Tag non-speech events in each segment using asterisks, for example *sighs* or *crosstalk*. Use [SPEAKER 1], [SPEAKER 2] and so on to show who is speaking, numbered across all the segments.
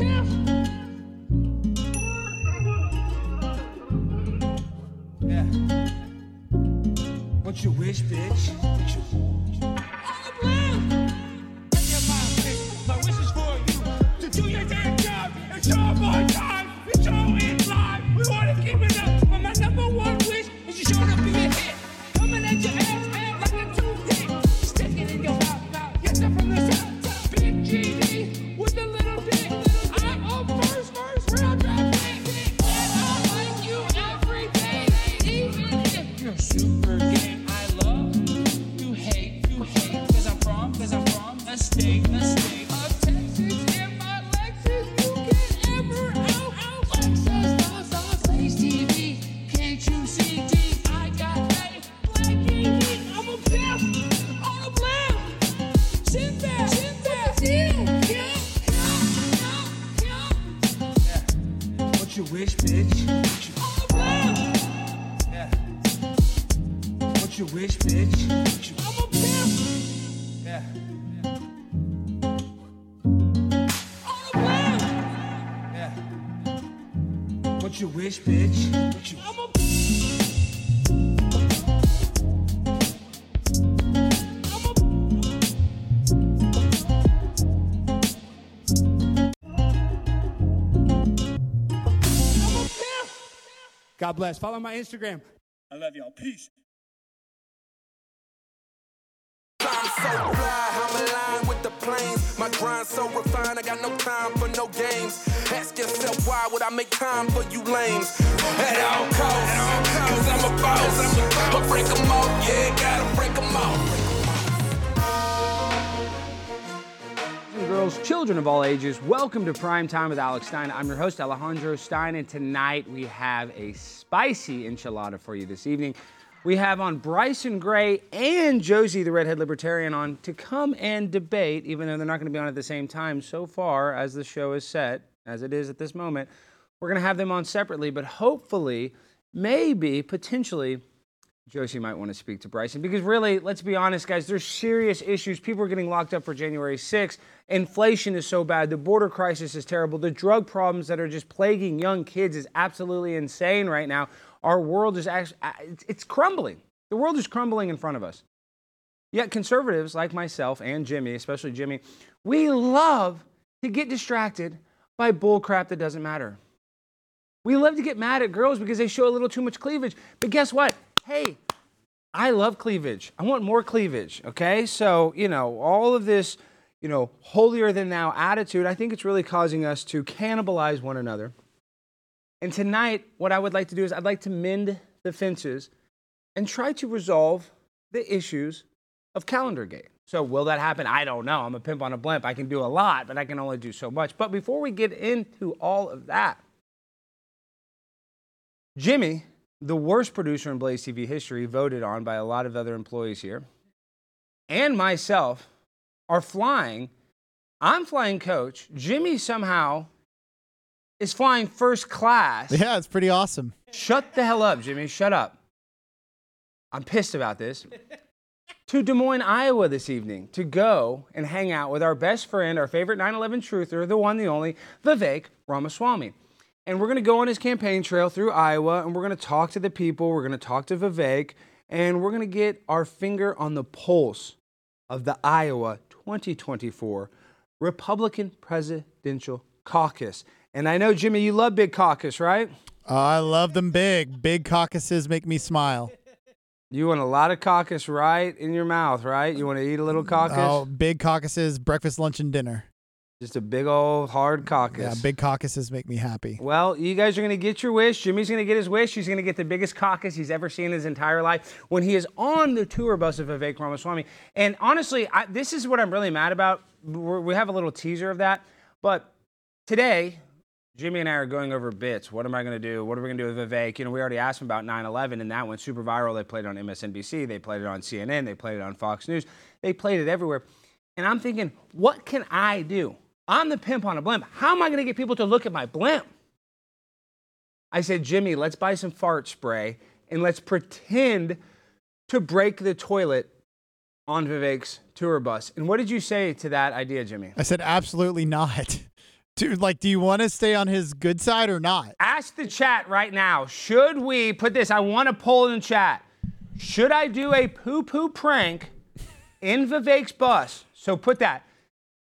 [SPEAKER 1] Yeah. What you wish, bitch? What you
[SPEAKER 2] bitch?
[SPEAKER 1] What you, wish bitch? What you wish bitch?
[SPEAKER 2] I'm a pimp,
[SPEAKER 1] yeah. What you wish, bitch? What you,
[SPEAKER 2] I'm a.
[SPEAKER 1] God bless. Follow my Instagram.
[SPEAKER 2] I love y'all. Peace.
[SPEAKER 3] So fly, I'm aligned with the planes. My grind so refined, I got no time for no games. Ask yourself why would I make time for you lames? At all costs, cause I'm a boss. I'ma break 'em off, yeah, gotta break 'em off.
[SPEAKER 4] girls, children of all ages, welcome to Prime Time with Alex Stein. I'm your host, Alejandro Stein, and tonight we have a spicy enchilada for you this evening. We have on Bryson Gray and Josie, the redhead libertarian, on to come and debate, even though they're not going to be on at the same time so far as the show is set, as it is at this moment. We're going to have them on separately, but hopefully, maybe, potentially, Josie might want to speak to Bryson because really, let's be honest, guys, there's serious issues. People are getting locked up for January 6th. Inflation is so bad. The border crisis is terrible. The drug problems that are just plaguing young kids is absolutely insane right now. Our world is actually, it's- crumbling. The world is crumbling in front of us. Yet conservatives like myself and Jimmy, especially Jimmy, we love to get distracted by bull crap that doesn't matter. We love to get mad at girls because they show a little too much cleavage. But guess what? Hey, I love cleavage. I want more cleavage, okay? So, you know, all of this, you know, holier than thou attitude, I think it's really causing us to cannibalize one another. And tonight, what I would like to do is I'd like to mend the fences and try to resolve the issues of calendar gate. So, will that happen? I don't know. I'm a pimp on a blimp. I can do a lot, but I can only do so much. But before we get into all of that, Jimmy, the worst producer in Blaze TV history, voted on by a lot of other employees here, and myself are flying. I'm flying coach. Jimmy somehow is flying first class.
[SPEAKER 5] Yeah, it's pretty awesome.
[SPEAKER 4] Shut the hell up, Jimmy. Shut up. I'm pissed about this. *laughs* to Des Moines, Iowa this evening to go and hang out with our best friend, our favorite 9 11 truther, the one, the only, Vivek Ramaswamy. And we're going to go on his campaign trail through Iowa and we're going to talk to the people. We're going to talk to Vivek and we're going to get our finger on the pulse of the Iowa 2024 Republican Presidential Caucus. And I know, Jimmy, you love Big Caucus, right?
[SPEAKER 5] Oh, I love them big. Big caucuses make me smile.
[SPEAKER 4] You want a lot of caucus right in your mouth, right? You want to eat a little caucus?
[SPEAKER 5] Oh, big caucuses, breakfast, lunch, and dinner.
[SPEAKER 4] Just a big old hard caucus.
[SPEAKER 5] Yeah, big caucuses make me happy.
[SPEAKER 4] Well, you guys are going to get your wish. Jimmy's going to get his wish. He's going to get the biggest caucus he's ever seen in his entire life when he is on the tour bus of Vivek Ramaswamy. And honestly, I, this is what I'm really mad about. We're, we have a little teaser of that. But today, Jimmy and I are going over bits. What am I going to do? What are we going to do with Vivek? You know, we already asked him about 9 11, and that went super viral. They played it on MSNBC, they played it on CNN, they played it on Fox News, they played it everywhere. And I'm thinking, what can I do? I'm the pimp on a blimp. How am I going to get people to look at my blimp? I said, Jimmy, let's buy some fart spray and let's pretend to break the toilet on Vivek's tour bus. And what did you say to that idea, Jimmy?
[SPEAKER 5] I said absolutely not. *laughs* Dude, like, do you want to stay on his good side or not?
[SPEAKER 4] Ask the chat right now. Should we put this? I want to poll in the chat. Should I do a poo poo prank in Vivek's bus? So put that.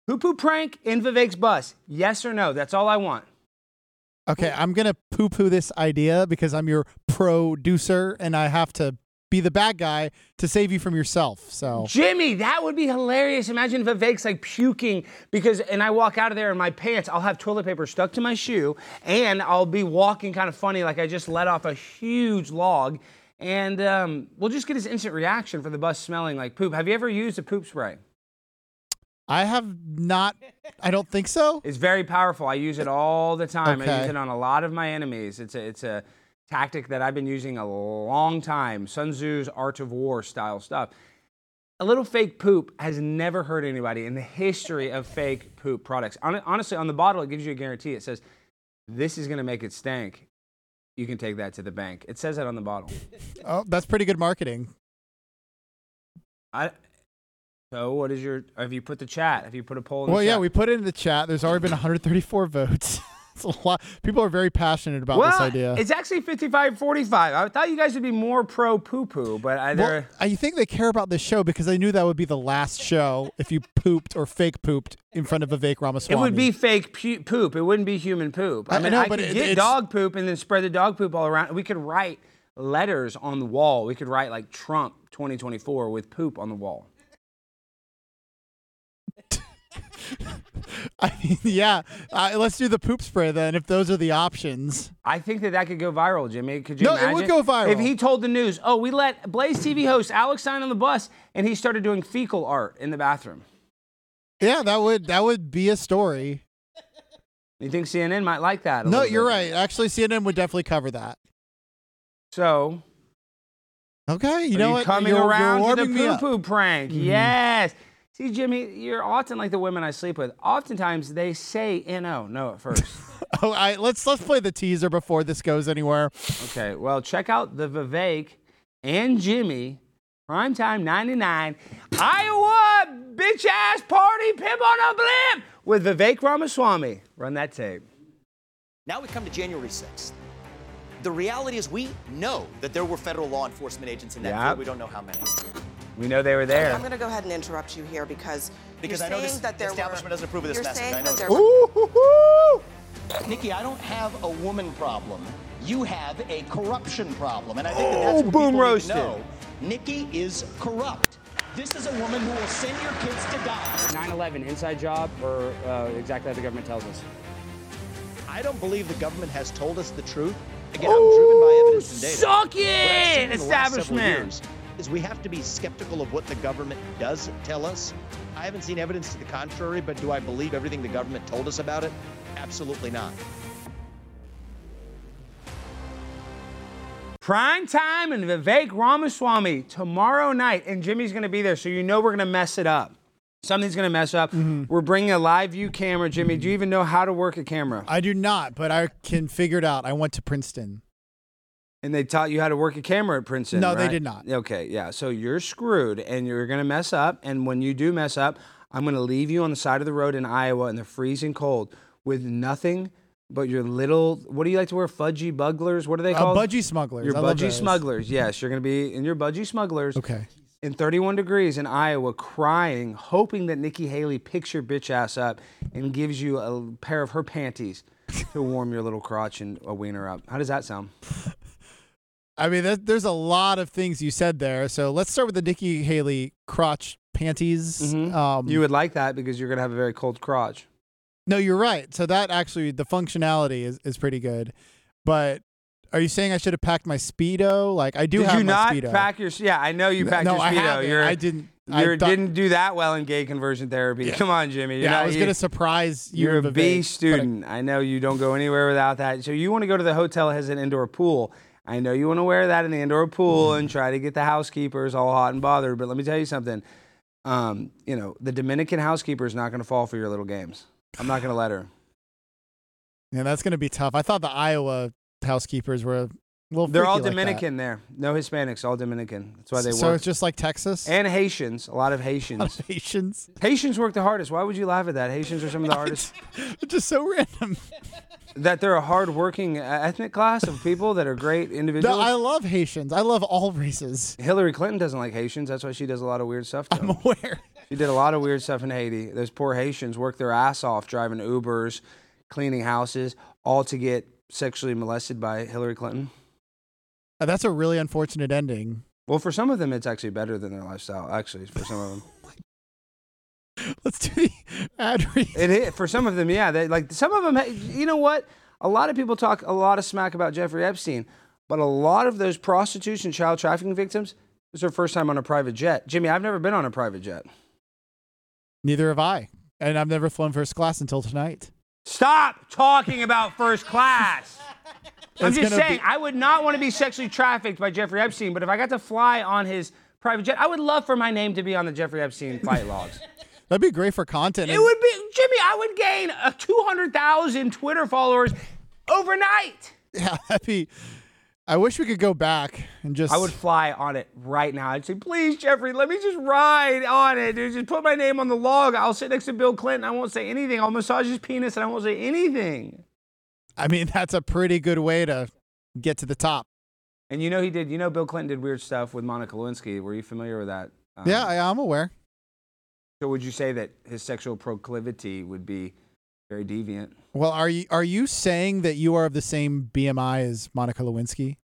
[SPEAKER 4] Poo poo prank in Vivek's bus. Yes or no? That's all I want.
[SPEAKER 5] Okay, I'm gonna poo-poo this idea because I'm your producer and I have to be the bad guy to save you from yourself. So
[SPEAKER 4] Jimmy, that would be hilarious. Imagine Vivek's like puking because, and I walk out of there in my pants. I'll have toilet paper stuck to my shoe, and I'll be walking kind of funny, like I just let off a huge log. And um, we'll just get his instant reaction for the bus smelling like poop. Have you ever used a poop spray?
[SPEAKER 5] I have not. I don't think so.
[SPEAKER 4] It's very powerful. I use it all the time. I use it on a lot of my enemies. It's a, it's a tactic that I've been using a long time. Sun Tzu's Art of War style stuff. A little fake poop has never hurt anybody in the history of fake poop products. Honestly, on the bottle, it gives you a guarantee. It says, this is going to make it stink. You can take that to the bank. It says that on the bottle.
[SPEAKER 5] Oh, that's pretty good marketing.
[SPEAKER 4] I, so, what is your? Have you put the chat? Have you put a poll? In the
[SPEAKER 5] Well, yeah,
[SPEAKER 4] chat?
[SPEAKER 5] we put it in the chat. There's already been 134 votes. *laughs* it's a lot. People are very passionate about
[SPEAKER 4] well,
[SPEAKER 5] this idea.
[SPEAKER 4] It's actually 55 45. I thought you guys would be more pro poo poo, but I,
[SPEAKER 5] well. I think they care about this show because they knew that would be the last show if you pooped or fake pooped in front of Vivek
[SPEAKER 4] It
[SPEAKER 5] Ramaswamy.
[SPEAKER 4] It would be fake pu- poop. It wouldn't be human poop. I,
[SPEAKER 5] I-
[SPEAKER 4] mean,
[SPEAKER 5] know,
[SPEAKER 4] I
[SPEAKER 5] but
[SPEAKER 4] could
[SPEAKER 5] it-
[SPEAKER 4] get dog poop and then spread the dog poop all around. We could write letters on the wall. We could write like Trump 2024 with poop on the wall. *laughs*
[SPEAKER 5] I mean, yeah. Uh, let's do the poop spray then. If those are the options.
[SPEAKER 4] I think that that could go viral, Jimmy. Could you
[SPEAKER 5] No, it would go viral.
[SPEAKER 4] If he told the news, oh, we let Blaze TV host Alex Stein on the bus, and he started doing fecal art in the bathroom.
[SPEAKER 5] Yeah, that would that would be a story.
[SPEAKER 4] You think CNN might like that?
[SPEAKER 5] No, you're
[SPEAKER 4] bit.
[SPEAKER 5] right. Actually, CNN would definitely cover that.
[SPEAKER 4] So,
[SPEAKER 5] Okay, you know
[SPEAKER 4] you
[SPEAKER 5] what?
[SPEAKER 4] coming
[SPEAKER 5] You're-
[SPEAKER 4] around
[SPEAKER 5] you're
[SPEAKER 4] to the poo.
[SPEAKER 5] Mm-hmm.
[SPEAKER 4] poo prank. Yes. See, Jimmy, you're often like the women I sleep with. Oftentimes they say no, no at first. *laughs*
[SPEAKER 5] Oh, I, let's let's play the teaser before this goes anywhere.
[SPEAKER 4] okay, well, check out the Vivek and Jimmy Primetime 99 Iowa bitch ass party pimp on a blimp with Vivek Ramaswamy. Run that tape.
[SPEAKER 6] Now we come to January 6th. The reality is we know that there were federal law enforcement agents in that
[SPEAKER 4] Yep.
[SPEAKER 6] field. We don't know how many.
[SPEAKER 4] We know they were there.
[SPEAKER 7] I'm going to go ahead and interrupt you here because
[SPEAKER 6] Because
[SPEAKER 7] you're
[SPEAKER 6] I know
[SPEAKER 7] saying
[SPEAKER 6] this
[SPEAKER 7] that there
[SPEAKER 6] establishment
[SPEAKER 7] were,
[SPEAKER 6] doesn't approve of this
[SPEAKER 7] you're
[SPEAKER 6] message.
[SPEAKER 7] Saying
[SPEAKER 6] I know
[SPEAKER 7] that
[SPEAKER 6] it's-
[SPEAKER 7] there were,
[SPEAKER 5] Ooh, hoo, hoo.
[SPEAKER 8] Nikki, I don't have a woman problem. You have a corruption problem, and I think that
[SPEAKER 4] Oh,
[SPEAKER 8] that's what
[SPEAKER 4] boom
[SPEAKER 8] people
[SPEAKER 4] roasted.
[SPEAKER 8] need to know. Nikki is corrupt. This is a woman who will send your kids to die.
[SPEAKER 4] 9 11 inside job or uh, exactly how the government tells us?
[SPEAKER 9] I don't believe the government has told us the truth. Again, I'm driven by evidence and data.
[SPEAKER 4] Suck
[SPEAKER 9] What I've seen
[SPEAKER 4] it,
[SPEAKER 9] in the last several
[SPEAKER 4] establishment.
[SPEAKER 9] years Is we have to be skeptical of what the government does tell us. I haven't seen evidence to the contrary, but do I believe everything the government told us about it? Absolutely not.
[SPEAKER 4] Prime time and Vivek Ramaswamy tomorrow night, and Jimmy's going to be there, so you know we're going to mess it up. Something's going to mess up. Mm-hmm. We're bringing a live view camera. Jimmy, do you even know how to work a camera?
[SPEAKER 5] I do not, but I can figure it out. I went to Princeton.
[SPEAKER 4] And they taught you how to work a camera at Princeton.
[SPEAKER 5] No, they did not.
[SPEAKER 4] Okay, yeah. So you're screwed, and you're going to mess up. And when you do mess up, I'm going to leave you on the side of the road in Iowa in the freezing cold with nothing but your little. What do you like to wear? Fudgy buglers? What are they
[SPEAKER 5] Uh,
[SPEAKER 4] called?
[SPEAKER 5] budgie smugglers.
[SPEAKER 4] Your
[SPEAKER 5] I
[SPEAKER 4] budgie smugglers. Yes, you're going to be in your budgie smugglers.
[SPEAKER 5] Okay.
[SPEAKER 4] in 31 degrees in Iowa, crying, hoping that Nikki Haley picks your bitch ass up and gives you a pair of her panties to warm your little crotch and a wiener up. How does that sound?
[SPEAKER 5] I mean, that, there's a lot of things you said there. So let's start with the Nikki Haley crotch panties. Um,
[SPEAKER 4] you would like that because you're gonna have a very cold crotch.
[SPEAKER 5] No, you're right. So that actually the functionality is, is pretty good. But are you saying I should have packed my speedo? Like I do
[SPEAKER 4] Did
[SPEAKER 5] have
[SPEAKER 4] you
[SPEAKER 5] my
[SPEAKER 4] not
[SPEAKER 5] speedo.
[SPEAKER 4] pack your? Yeah, I know you packed
[SPEAKER 5] no,
[SPEAKER 4] your speedo. You're,
[SPEAKER 5] I didn't.
[SPEAKER 4] You
[SPEAKER 5] thought-
[SPEAKER 4] didn't do that well in gay conversion therapy. Come on, Jimmy. You're
[SPEAKER 5] Yeah,
[SPEAKER 4] not,
[SPEAKER 5] I was gonna surprise you.
[SPEAKER 4] You're a B
[SPEAKER 5] but I-
[SPEAKER 4] student. I know you don't go anywhere without that. So you want to go to the hotel that has an indoor pool. I know you want to wear that in the indoor pool and try to get the housekeepers all hot and bothered. But let me tell you something. Um, you know, the Dominican housekeeper is not going to fall for your little games. I'm not going to let her.
[SPEAKER 5] Yeah, that's gonna be tough. I thought the Iowa housekeepers were little.
[SPEAKER 4] They're all
[SPEAKER 5] freaky like that.
[SPEAKER 4] Dominican there. No Hispanics, all Dominican. That's why they work.
[SPEAKER 5] so
[SPEAKER 4] work.
[SPEAKER 5] it's just like Texas.
[SPEAKER 4] and Haitians, a lot of Haitians.
[SPEAKER 5] Haitians.
[SPEAKER 4] Haitians work the hardest. Why would you laugh at that? Haitians are some of the hardest. *laughs*
[SPEAKER 5] It's just so random.
[SPEAKER 4] that they're a hard-working ethnic class of people that are great individuals.
[SPEAKER 5] No, I love Haitians. I love all races.
[SPEAKER 4] Hillary Clinton doesn't like Haitians. That's why she does a lot of weird stuff. To
[SPEAKER 5] I'm
[SPEAKER 4] them.
[SPEAKER 5] aware.
[SPEAKER 4] She did a lot of weird stuff in Haiti. Those poor Haitians work their ass off driving Ubers, cleaning houses, all to get sexually molested by Hillary Clinton.
[SPEAKER 5] Uh, That's a really unfortunate ending.
[SPEAKER 4] Well, for some of them, it's actually better than their lifestyle. Actually, for some of them, *laughs*
[SPEAKER 5] Let's do the ad read.
[SPEAKER 4] it is. For some of them, yeah. They like some of them. You know what? A lot of people talk a lot of smack about Jeffrey Epstein, but a lot of those prostitution, child trafficking victims, was their first time on a private jet. Jimmy, I've never been on a private jet.
[SPEAKER 5] Neither have I, and I've never flown first class until tonight.
[SPEAKER 4] Stop talking about first class. I'm just saying,
[SPEAKER 5] be-
[SPEAKER 4] I would not want to be sexually trafficked by Jeffrey Epstein, but if I got to fly on his private jet, I would love for my name to be on the Jeffrey Epstein flight logs. *laughs*
[SPEAKER 5] That'd be great for content.
[SPEAKER 4] It would be, Jimmy, I would gain a 200,000 Twitter followers overnight.
[SPEAKER 5] Yeah, *laughs* that'd be. I wish we could go back and just.
[SPEAKER 4] I would fly on it right now. I'd say, please, Jeffrey, let me just ride on it. Dude. Just put my name on the log. I'll sit next to Bill Clinton. I won't say anything. I'll massage his penis and I won't say anything.
[SPEAKER 5] I mean, *laughs* that's a pretty good way to get to the top.
[SPEAKER 4] And you know he did. You know Bill Clinton did weird stuff with Monica Lewinsky. Were you familiar with that? Um,
[SPEAKER 5] yeah, I, I'm aware.
[SPEAKER 4] So would you say that his sexual proclivity would be very deviant?
[SPEAKER 5] Well, are you are you saying that you are of the same BMI as Monica Lewinsky?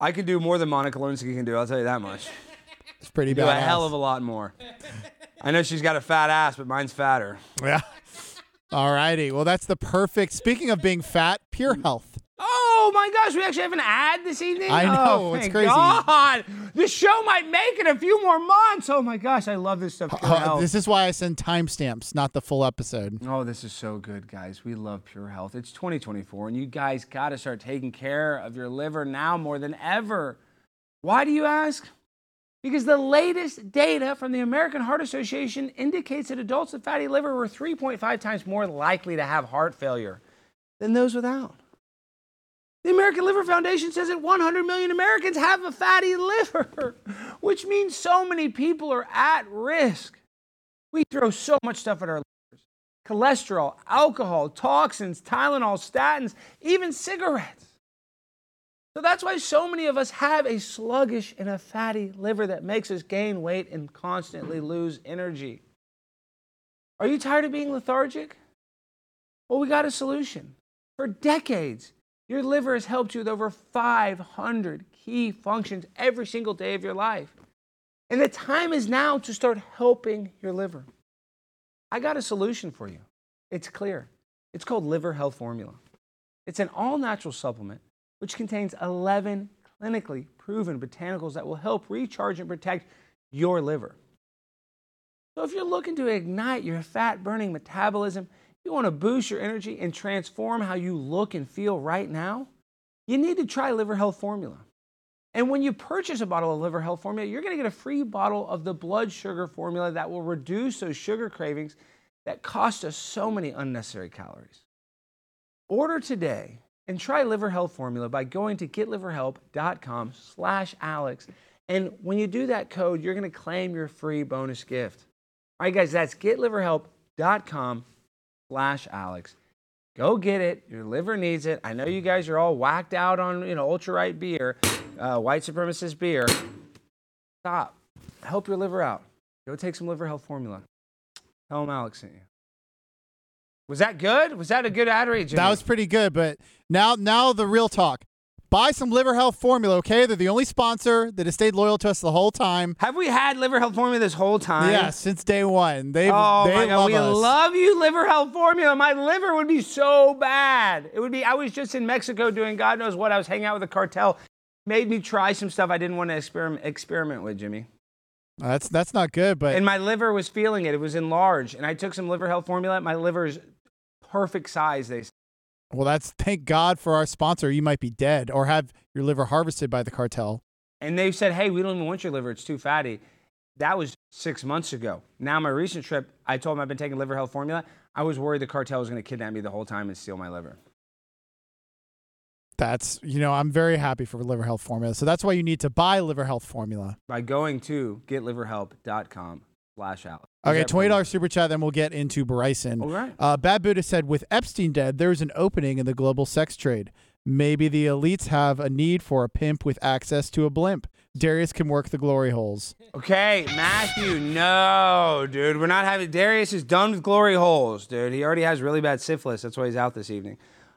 [SPEAKER 4] I can do more than Monica Lewinsky can do. I'll tell you that much.
[SPEAKER 5] It's pretty bad.
[SPEAKER 4] do
[SPEAKER 5] bad.
[SPEAKER 4] a hell of a lot more. I know she's got a fat ass, but mine's fatter.
[SPEAKER 5] Yeah. All righty. Well, that's the perfect. Speaking of being fat, Pure Health.
[SPEAKER 4] Oh my gosh, we actually have an ad this evening.
[SPEAKER 5] I know,
[SPEAKER 4] Oh,
[SPEAKER 5] it's crazy.
[SPEAKER 4] God, the show might make it a few more months. Oh my gosh, I love this stuff. Pure
[SPEAKER 5] Uh,
[SPEAKER 4] Health.
[SPEAKER 5] this is why I send timestamps, not the full episode.
[SPEAKER 4] Oh, this is so good, guys. We love Pure Health. It's 2024, and you guys got to start taking care of your liver now more than ever. Why do you ask? Because the latest data from the American Heart Association indicates that adults with fatty liver were 3.5 times more likely to have heart failure than those without. The American Liver Foundation says that 100 million Americans have a fatty liver, *laughs* which means so many people are at risk. We throw so much stuff at our livers cholesterol, alcohol, toxins, Tylenol, statins, even cigarettes. So that's why so many of us have a sluggish and a fatty liver that makes us gain weight and constantly lose energy. Are you tired of being lethargic? Well, we got a solution. For decades, your liver has helped you with over 500 key functions every single day of your life. And the time is now to start helping your liver. I got a solution for you. It's clear. It's called Liver Health Formula. It's an all natural supplement which contains 11 clinically proven botanicals that will help recharge and protect your liver. So, if you're looking to ignite your fat burning metabolism, you want to boost your energy and transform how you look and feel right now, you need to try Liver Health Formula. And when you purchase a bottle of Liver Health Formula, you're going to get a free bottle of the blood sugar formula that will reduce those sugar cravings that cost us so many unnecessary calories. Order today and try Liver Health Formula by going to getliverhelp.com slash Alex. And when you do that code, you're going to claim your free bonus gift. All right, guys, that's getliverhelp.com slash Alex. Go get it. Your liver needs it. I know you guys are all whacked out on, you know, ultra right beer, uh, white supremacist beer. Stop. Help your liver out. Go take some liver health formula. Tell them Alex sent you. Was that good? Was that a good ad read, Jimmy?
[SPEAKER 5] That was pretty good, but now now the real talk. Buy some liver health formula, okay? They're the only sponsor that has stayed loyal to us the whole time.
[SPEAKER 4] Have we had liver health formula this whole time?
[SPEAKER 5] Yeah, since day one. They
[SPEAKER 4] Oh
[SPEAKER 5] they
[SPEAKER 4] my god,
[SPEAKER 5] love
[SPEAKER 4] we
[SPEAKER 5] us.
[SPEAKER 4] love you, liver health formula. My liver would be so bad. It would be. I was just in Mexico doing God knows what. I was hanging out with a cartel. Made me try some stuff I didn't want to experiment experiment with, Jimmy.
[SPEAKER 5] That's that's not good, but
[SPEAKER 4] And my liver was feeling it. It was enlarged, and I took some liver health formula. My liver's perfect size. They say.
[SPEAKER 5] well, that's thank God for our sponsor. You might be dead or have your liver harvested by the cartel.
[SPEAKER 4] And they said, hey, we don't even want your liver. It's too fatty. That was six months ago. Now, my recent trip, I told them I've been taking liver health formula. I was worried the cartel was going to kidnap me the whole time and steal my liver.
[SPEAKER 5] That's you know I'm very happy for liver health formula. So that's why you need to buy liver health formula.
[SPEAKER 4] By going to getliverhelp.com slash Alex.
[SPEAKER 5] Okay,
[SPEAKER 4] Is that
[SPEAKER 5] twenty dollars super chat. Then we'll get into Bryson.
[SPEAKER 4] All right.
[SPEAKER 5] Uh, Bad Buddha said, with Epstein dead, there's an opening in the global sex trade. Maybe the elites have a need for a pimp with access to a blimp. Darius can work the glory holes.
[SPEAKER 4] Okay, Matthew, no, dude. We're not having. Darius is done with glory holes, dude. He already has really bad syphilis. That's why he's out this evening.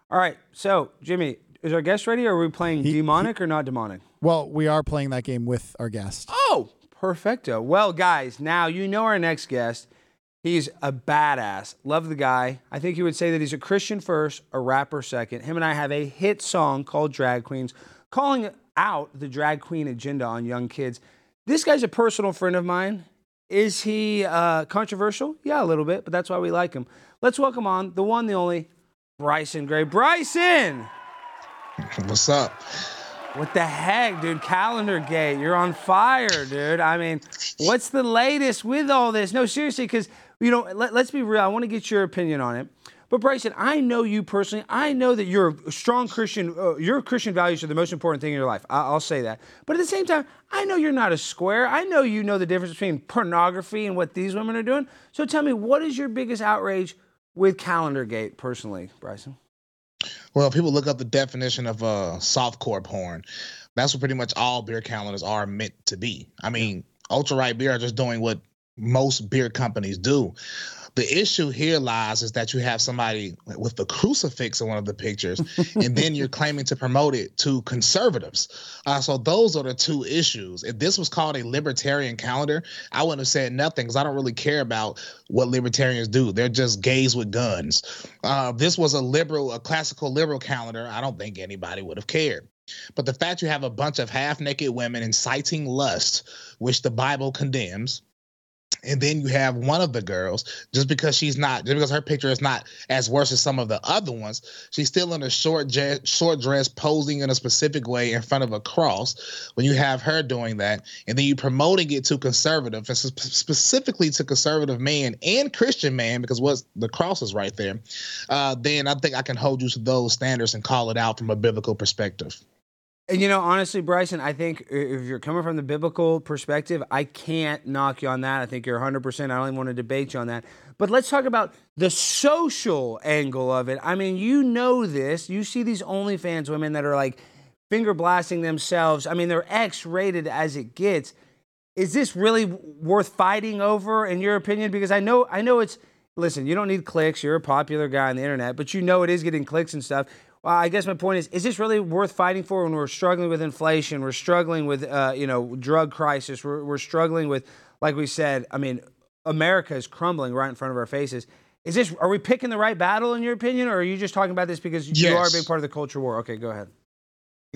[SPEAKER 4] All right, so, Jimmy, is our guest ready or are we playing demonic or not demonic?
[SPEAKER 5] Well, we are playing that game with our guest.
[SPEAKER 4] Oh, perfecto. Well, guys, now you know our next guest. He's a badass. Love the guy. I think he would say that he's a Christian first, a rapper second. Him and I have a hit song called Drag Queens, calling out the drag queen agenda on young kids. This guy's a personal friend of mine. Is he uh, controversial? Yeah, a little bit, but that's why we like him. Let's welcome on the one, the only, Bryson Gray. Bryson!
[SPEAKER 10] What's up?
[SPEAKER 4] What the heck, dude? Calendar Gate, you're on fire, dude. I mean, what's the latest with all this? No, seriously, because, you know, let, us be real. I want to get your opinion on it. But Bryson, I know you personally. I know that you're a strong Christian. Uh, your Christian values are the most important thing in your life. I, I'll say that. But at the same time, I know you're not a square. I know you know the difference between pornography and what these women are doing. So tell me, what is your biggest outrage with Calendar Gate, personally, Bryson?
[SPEAKER 10] Well, people look up the definition of uh, softcore porn. That's what pretty much all beer calendars are meant to be. I mean, ultra right beer are just doing what most beer companies do. The issue here lies is that you have somebody with the crucifix in one of the pictures, and then you're *laughs* claiming to promote it to conservatives. Uh, so those are the two issues. If this was called a libertarian calendar, I wouldn't have said nothing because I don't really care about what libertarians do. They're just gays with guns. Uh, this was a liberal, a classical liberal calendar. I don't think anybody would have cared. But the fact you have a bunch of half naked women inciting lust, which the Bible condemns, and then you have one of the girls just because she's not just because her picture is not as worse as some of the other ones she's still in a short dress, short dress posing in a specific way in front of a cross. When you have her doing that and then you promoting it to conservative and sp- specifically to conservative man and christian man because what's the cross is right there uh, then i think i can hold you to those standards and call it out from a biblical perspective
[SPEAKER 4] And you know, honestly, Bryson, I think if you're coming from the biblical perspective, I can't knock you on that. I think you're 100%. I don't even want to debate you on that. But let's talk about the social angle of it. I mean, you know this. You see these OnlyFans women that are like finger blasting themselves. I mean, they're X rated as it gets. Is this really worth fighting over, in your opinion? Because I know, I know it's. Listen, you don't need clicks. You're a popular guy on the internet, but you know it is getting clicks and stuff. Well, I guess my point is: Is this really worth fighting for when we're struggling with inflation? We're struggling with, uh, you know, drug crisis. We're, we're struggling with, like we said. I mean, America is crumbling right in front of our faces. Is this? Are we picking the right battle in your opinion, or are you just talking about this because you are a big part of the culture war? Okay, go ahead.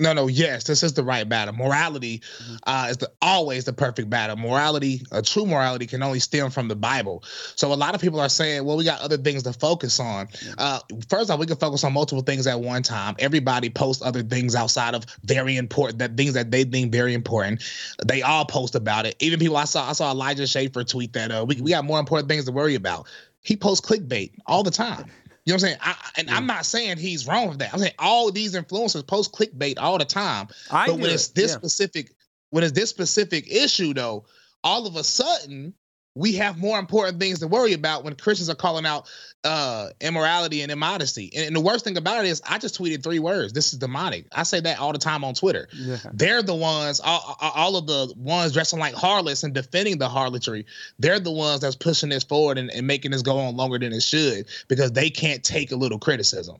[SPEAKER 10] No, no, yes, this is the right battle. Morality
[SPEAKER 4] Mm-hmm.
[SPEAKER 10] uh, is the, always the perfect battle. Morality, a true morality, can only stem from the Bible. So a lot of people are saying, well, we got other things to focus on. Uh, first off, we can focus on multiple things at one time. Everybody posts other things outside of very important, that things that they think very important. They all post about it. Even people I saw, I saw Elijah Schaffer tweet that uh, we, we got more important things to worry about. He posts clickbait all the time. You know what I'm saying? I, and I'm not saying he's wrong with that. I'm saying all these influencers post clickbait all the time.
[SPEAKER 4] I
[SPEAKER 10] but when it's this
[SPEAKER 4] yeah.
[SPEAKER 10] specific, when it's this specific issue though, all of a sudden we have more important things to worry about when Christians are calling out uh immorality and immodesty. And, and the worst thing about it is I just tweeted three words. This is demonic. I say that all the time on Twitter. They're the ones, all, all- all of the ones dressing like harlots and defending the harlotry. They're the ones that's pushing this forward and, and making this go on longer than it should because they can't take a little criticism.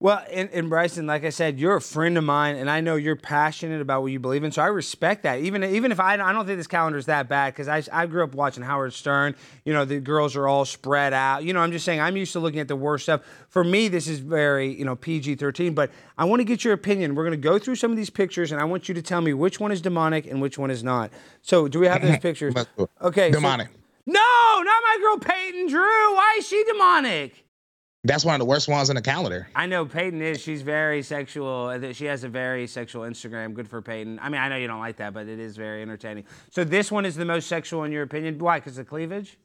[SPEAKER 4] Well, and, and Bryson, like I said, you're a friend of mine, and I know you're passionate about what you believe in. So I respect that. Even even if I, I don't think this calendar is that bad because I, I grew up watching Howard Stern. You know, the girls are all spread out. You know, I'm just saying I'm used to looking at the worst stuff. For me, this is very you know PG-13. But I want to get your opinion. We're going to go through some of these pictures, and I want you to tell me which one is demonic and which one is not. So do we have those *laughs* pictures? Okay. so-
[SPEAKER 10] Demonic.
[SPEAKER 4] no, not my girl Peyton Drew. Why is she demonic?
[SPEAKER 10] That's one of the worst ones in the calendar.
[SPEAKER 4] I know Peyton is. She's very sexual. She has a very sexual Instagram. Good for Peyton. I mean, I know you don't like that, but it is very entertaining. So this one is the most sexual in your opinion. Why? Because of cleavage?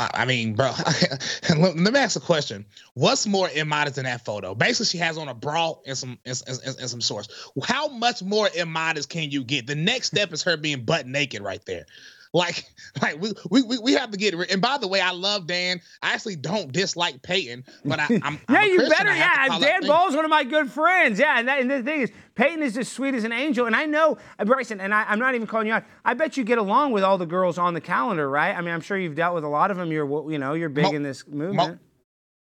[SPEAKER 10] I mean, bro, *laughs* let me ask a question. What's more immodest than that photo? Basically, she has on a bra and some and, and, and- and some shorts. How much more immodest can you get? The next step is her being butt naked right there. Like, *laughs* like we we we, have to get rid. And by the way, I love Dan. I actually don't dislike Peyton, but I, I'm *laughs* I'm
[SPEAKER 4] yeah, you
[SPEAKER 10] Christian.
[SPEAKER 4] better.
[SPEAKER 10] To
[SPEAKER 4] Yeah, Dan. Ball's one of my good friends. Yeah, and, that, and the thing is, Peyton is as sweet as an angel. And I know, uh, Bryson, and I, I'm not even calling you out. I bet you get along with all the girls on the calendar, right? I mean, I'm sure you've dealt with a lot of them. You're, you know, you're big
[SPEAKER 10] Mo-
[SPEAKER 4] in this movement.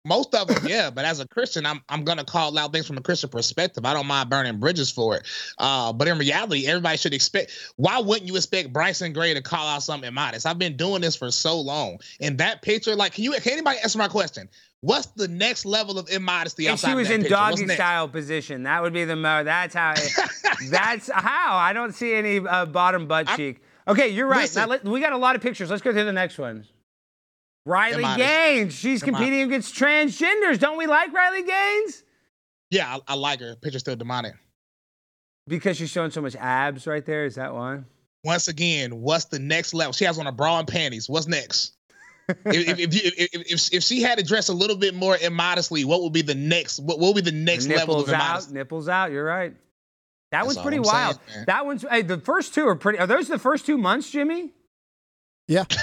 [SPEAKER 10] Most of them, yeah, but as a Christian, I'm I'm gonna call out things from a Christian perspective. I don't mind burning bridges for it. Uh, but in reality, everybody should expect. Why wouldn't you expect Bryson Gray to call out something immodest? I've been doing this for so long. In that picture, like, can you can anybody answer my question? What's the next level of immodesty
[SPEAKER 4] If she was in
[SPEAKER 10] picture?
[SPEAKER 4] Doggy style position, that would be the mo. That's how. It, *laughs* that's how. I don't see any uh, bottom butt cheek. Okay, you're right.
[SPEAKER 10] Listen.
[SPEAKER 4] Now let, we got a lot of pictures. Let's go through the next one. Riley. Gaines. She's competing against transgenders. Don't we like Riley Gaines?
[SPEAKER 10] Yeah, I, I like her. Picture still demonic.
[SPEAKER 4] Because she's showing so much abs right there. Is that why?
[SPEAKER 10] Once again, what's the next level? She has on a bra and panties. What's next? if, if, if, if, she had to dress a little bit more immodestly, what would be the next? What will be the next level
[SPEAKER 4] nipples
[SPEAKER 10] of
[SPEAKER 4] out. Nipples out. You're right. That
[SPEAKER 10] That's
[SPEAKER 4] one's pretty
[SPEAKER 10] I'm
[SPEAKER 4] wild.
[SPEAKER 10] man.
[SPEAKER 4] that one's. Hey, the first two are pretty. Are those the first two months, Jimmy?
[SPEAKER 5] Yeah. *laughs*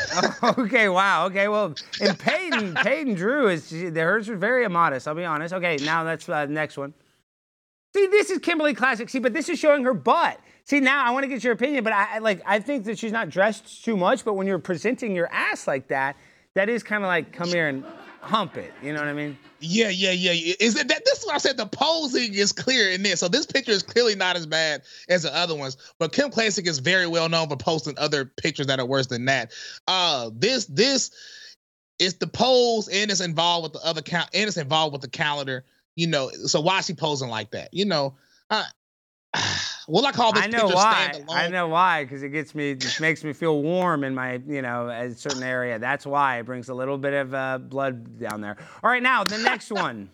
[SPEAKER 4] Okay, wow. Okay, well, and Peyton, Peyton Drew is hers are very immodest. I'll be honest. Okay, now that's uh, next one. See, this is Kimberly Klacik. See, but this is showing her butt. See, now I want to get your opinion, but I like I think that she's not dressed too much. But when you're presenting your ass like that, that is kind of like come here and hump it. You know what I mean?
[SPEAKER 10] Yeah, yeah, yeah. Is it that? This is what I said. The posing is clear in this. So this picture is clearly not as bad as the other ones. But Kim Klacik is very well known for posting other pictures that are worse than that. Uh, this this is the pose and it's involved with the other count and it's involved with the calendar. You know, so why is she posing like that? You know, uh, *sighs* will I call this
[SPEAKER 4] I know
[SPEAKER 10] picture
[SPEAKER 4] why.
[SPEAKER 10] stand
[SPEAKER 4] I
[SPEAKER 10] alone?
[SPEAKER 4] know why, because it gets me, just makes me feel warm in my, you know, a certain area. That's why it brings a little bit of uh, blood down there. All right, now the next *laughs* one.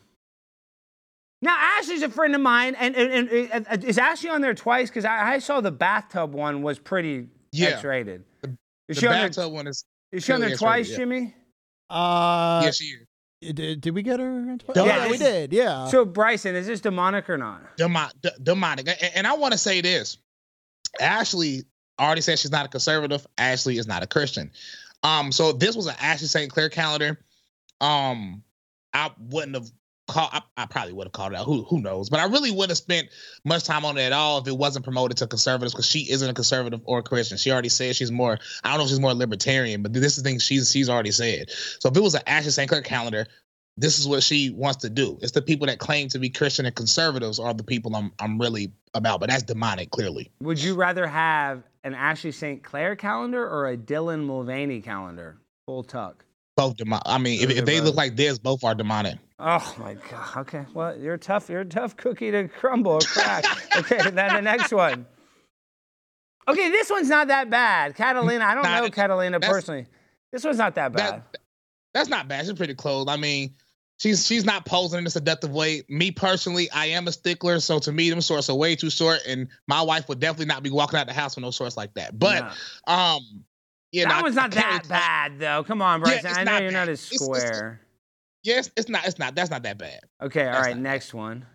[SPEAKER 4] Now Ashley's a friend of mine, and, and, and, uh, is Ashley on there twice? Because I, I saw the bathtub one was pretty
[SPEAKER 10] Yeah.
[SPEAKER 4] X-rated. Is
[SPEAKER 10] The
[SPEAKER 4] she on there-
[SPEAKER 10] bathtub one is.
[SPEAKER 4] Is she on there twice,
[SPEAKER 10] X-rated, yeah.
[SPEAKER 4] Jimmy?
[SPEAKER 5] Uh,
[SPEAKER 10] yeah, she is.
[SPEAKER 5] Did, did we get her? on
[SPEAKER 10] Yeah,
[SPEAKER 5] we did. Yeah.
[SPEAKER 4] So Bryson, is this demonic or not?
[SPEAKER 10] Demo- d- demonic. A- And I want to say this. Ashley already said she's not a conservative. Ashley is not a Christian. Um, so this was an Ashley St. Clair calendar, um, I wouldn't have called. I, I probably would have called it out. Who who knows? But I really wouldn't have spent much time on it at all if it wasn't promoted to conservatives because she isn't a conservative or a Christian. She already said she's more. I don't know if she's more libertarian, but this is the thing she's she's already said. So if it was an Ashley St. Clair calendar, this is what she wants to do. It's the people that claim to be Christian and conservatives are the people I'm I'm really about. But that's demonic, clearly.
[SPEAKER 4] Would you rather have an Ashley St. Clair calendar or a Dylan Mulvaney calendar? Full tuck.
[SPEAKER 10] Both demonic. I mean, if, if they look like this, both are demonic.
[SPEAKER 4] Oh my god. Okay. Well, you're tough. You're a tough cookie to crumble or crack. *laughs* okay. Then the next one. Okay, this one's not that bad. Catalina. I don't
[SPEAKER 10] Nah,
[SPEAKER 4] know Catalina personally. This one's not that bad.
[SPEAKER 10] That that's not bad. She's pretty close. I mean, she's she's not posing in a seductive way. Me personally, I am a stickler, so to me, them shorts are way too short, and my wife would definitely not be walking out the house with no shorts like that. But um, yeah,
[SPEAKER 4] that
[SPEAKER 10] no,
[SPEAKER 4] one's not that bad though. Come on,
[SPEAKER 10] Yeah,
[SPEAKER 4] Bryson.
[SPEAKER 10] it's
[SPEAKER 4] I know you're not
[SPEAKER 10] bad.
[SPEAKER 4] as
[SPEAKER 10] It's- it's-
[SPEAKER 4] square.
[SPEAKER 10] Yes, it's not. It's not. That's not that bad.
[SPEAKER 4] Okay, all
[SPEAKER 10] That's
[SPEAKER 4] right,
[SPEAKER 10] not
[SPEAKER 4] next one.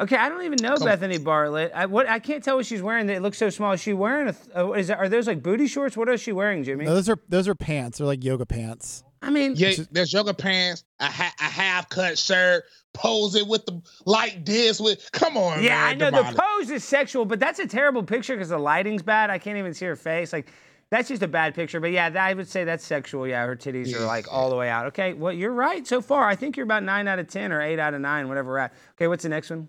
[SPEAKER 4] Okay, I don't even know
[SPEAKER 10] Come-
[SPEAKER 4] Bethany Bartlett. I, what I can't tell what she's wearing. It looks so small. Is she wearing a? oh, Is that, are those like booty shorts? What is she wearing, Jimmy?
[SPEAKER 5] No, those are those are pants. They're like yoga pants.
[SPEAKER 4] I mean,
[SPEAKER 10] Yeah, there's yoga pants, a, ha- a half cut shirt, posing with the like this. With come on,
[SPEAKER 4] yeah,
[SPEAKER 10] man,
[SPEAKER 4] I know
[SPEAKER 10] demonic.
[SPEAKER 4] the pose is sexual, but that's a terrible picture because the lighting's bad. I can't even see her face. Like, That's just a bad picture. But yeah, that, I would say that's sexual. Yeah, her titties are like all the way out. Okay, well, you're right so far. I think you're about nine out of 10 or eight out of nine, whatever we're at. Okay, what's the next one?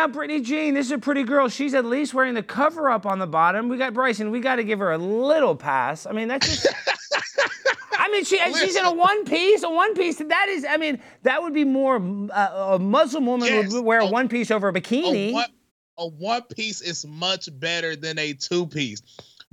[SPEAKER 4] Now, Brittany Jean, this is a pretty girl. She's at least wearing the cover up on the bottom. We got Bryson. We got to give her a little pass. I mean, that's just. I mean, she, *laughs* she's in a one piece, a one piece. That is, I mean, that would be more. Uh, a Muslim woman
[SPEAKER 10] Yes.
[SPEAKER 4] would wear a one piece over a bikini.
[SPEAKER 10] A one, a one piece is much better than a two piece.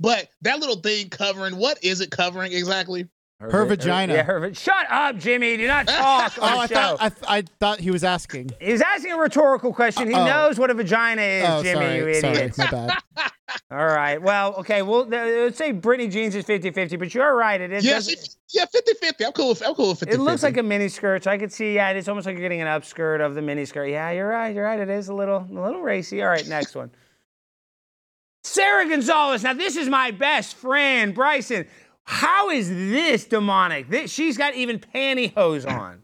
[SPEAKER 10] But that little thing covering, what is it covering exactly?
[SPEAKER 5] Her vagina.
[SPEAKER 4] Yeah, her. va- Shut up, Jimmy. Do not talk *laughs* oh, on
[SPEAKER 5] Oh,
[SPEAKER 4] the
[SPEAKER 5] I
[SPEAKER 4] show.
[SPEAKER 5] thought I, th- I thought he was asking.
[SPEAKER 4] He's asking a rhetorical question. He
[SPEAKER 5] Oh.
[SPEAKER 4] knows what a vagina is,
[SPEAKER 5] Oh,
[SPEAKER 4] Jimmy,
[SPEAKER 5] sorry,
[SPEAKER 4] you
[SPEAKER 5] sorry,
[SPEAKER 4] idiot.
[SPEAKER 5] my bad. *laughs* *laughs*
[SPEAKER 4] All right. Well, okay. Well, th- let's say Brittany Jeans is 50 50, but you're right. It is.
[SPEAKER 10] Yeah,
[SPEAKER 4] doesn't-
[SPEAKER 10] yeah, 50 50. I'm cool with, I'm cool with 50
[SPEAKER 4] It looks like a mini skirt, so I could see. Yeah, it's almost like you're getting an upskirt of the mini skirt. Yeah, you're right. You're right. It is a little, a little racy. All right, next one. Sara Gonzales. Now, this is my best friend, Bryson. How is this demonic? This, she's got even pantyhose on.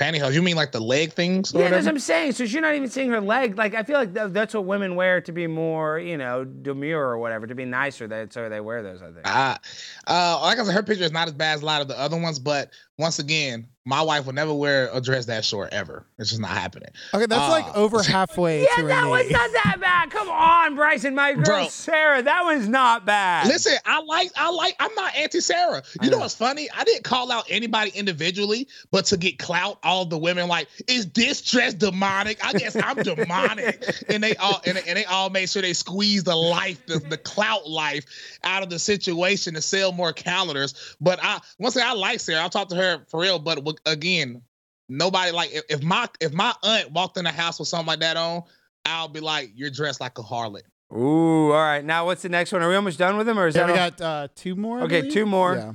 [SPEAKER 10] pantyhose. You mean like the leg things?
[SPEAKER 4] Yeah, that's what I'm saying. So you're not even seeing her leg. Like I feel like th- that's what women wear to be more, you know, demure or whatever, to be nicer. That's why they wear those. I think.
[SPEAKER 10] Uh, uh, like I said, her picture is not as bad as a lot of the other ones, but once again, my wife would never wear a dress that short ever. It's just not happening.
[SPEAKER 5] Okay, that's
[SPEAKER 10] Uh,
[SPEAKER 5] like over halfway
[SPEAKER 4] yeah,
[SPEAKER 5] to
[SPEAKER 4] that
[SPEAKER 5] an
[SPEAKER 4] was
[SPEAKER 5] eight.
[SPEAKER 4] not that bad. Come on, Bryson, my girl
[SPEAKER 10] Bro.
[SPEAKER 4] Sarah. That one's not bad.
[SPEAKER 10] Listen, I like, I like, I'm not anti Sarah. You know what's funny? I didn't call out anybody individually, but to get clout, all the women like, is this dress demonic? I guess I'm demonic, *laughs* and they all and, and they all made sure they squeezed the life, the, the clout life, out of the situation to sell more calendars. But I once again, I like Sarah. I talked to her for real. But again, nobody like if, if my if my aunt walked in the house with something like that on, I'll be like, you're dressed like a harlot.
[SPEAKER 4] Ooh, all right. Now what's the next one? Are we almost done with them, or is
[SPEAKER 5] Yeah,
[SPEAKER 4] that
[SPEAKER 5] we
[SPEAKER 4] all-
[SPEAKER 5] got uh, two more. I
[SPEAKER 4] Okay,
[SPEAKER 5] believe?
[SPEAKER 4] two more.
[SPEAKER 5] Yeah.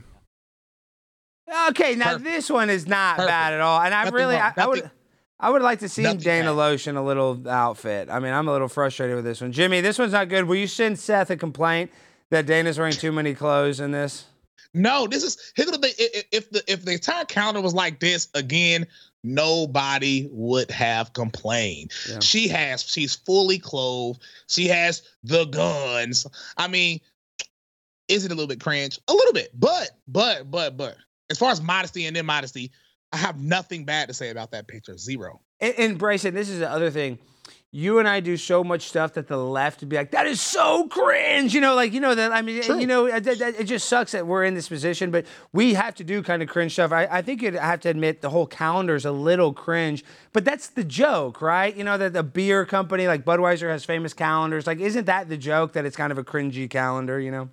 [SPEAKER 4] Okay, now
[SPEAKER 10] Perfect.
[SPEAKER 4] this one is not
[SPEAKER 10] Perfect.
[SPEAKER 4] bad at all, and I
[SPEAKER 10] Nothing
[SPEAKER 4] really. I, I would, I would like to see
[SPEAKER 10] nothing
[SPEAKER 4] Dana
[SPEAKER 10] bad.
[SPEAKER 4] Lotion a little outfit. I mean, I'm a little frustrated with this one. Jimmy, this one's not good. Will you send Seth a complaint that Dana's wearing too many clothes in this?
[SPEAKER 10] No, this is here's the thing. If the if the entire calendar was like this again, nobody would have complained.
[SPEAKER 4] Yeah.
[SPEAKER 10] She has she's fully clothed. She has the guns. I mean, is it a little bit cringe? A little bit, but but but but as far as modesty and immodesty, I have nothing bad to say about that picture. Zero.
[SPEAKER 4] And, and Bryson, this is the other thing. You and I do so much stuff that the left would be like, that is so cringe. You know, like, you know, that, I mean,
[SPEAKER 10] True.
[SPEAKER 4] you know, it, it- it just sucks that we're in this position, but we have to do kind of cringe stuff. I, I think you'd have to admit the whole calendar's a little cringe, but that's the joke, right? You know, that the beer company like Budweiser has famous calendars. Like, isn't that the joke that it's kind of a cringy calendar, you know?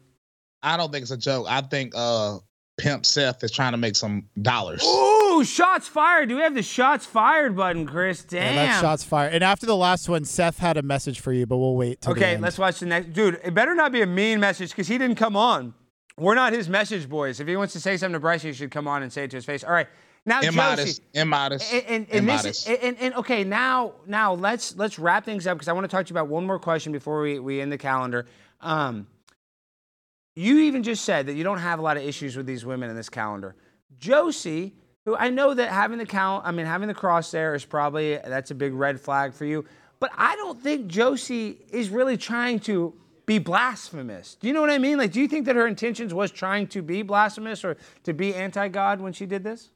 [SPEAKER 10] I don't think it's a joke. I think uh Pimp Seth is trying to make some dollars.
[SPEAKER 4] Ooh, shots fired. Do we have the shots fired button, Chris? Damn.
[SPEAKER 5] And that shot's fired. And after the last one, Seth had a message for you, but we'll wait.
[SPEAKER 4] Okay, let's watch the next. Dude, it better not be a mean message because he didn't come on. We're not his message boys. If he wants to say something to Bryce, he should come on and say it to his face. All right, now
[SPEAKER 10] Immodest,
[SPEAKER 4] Josie,
[SPEAKER 10] immodest,
[SPEAKER 4] and, and, and,
[SPEAKER 10] immodest.
[SPEAKER 4] this, and, and okay, now now let's let's wrap things up because I want to talk to you about one more question before we, we end the calendar. Um, you even just said that you don't have a lot of issues with these women in this calendar. Josie, who I know that having the count, I mean having the cross there is probably that's a big red flag for you. But I don't think Josie is really trying to be blasphemous. Do you know what I mean? Like, do you think that her intentions was trying to be blasphemous or to be anti-God when she did this?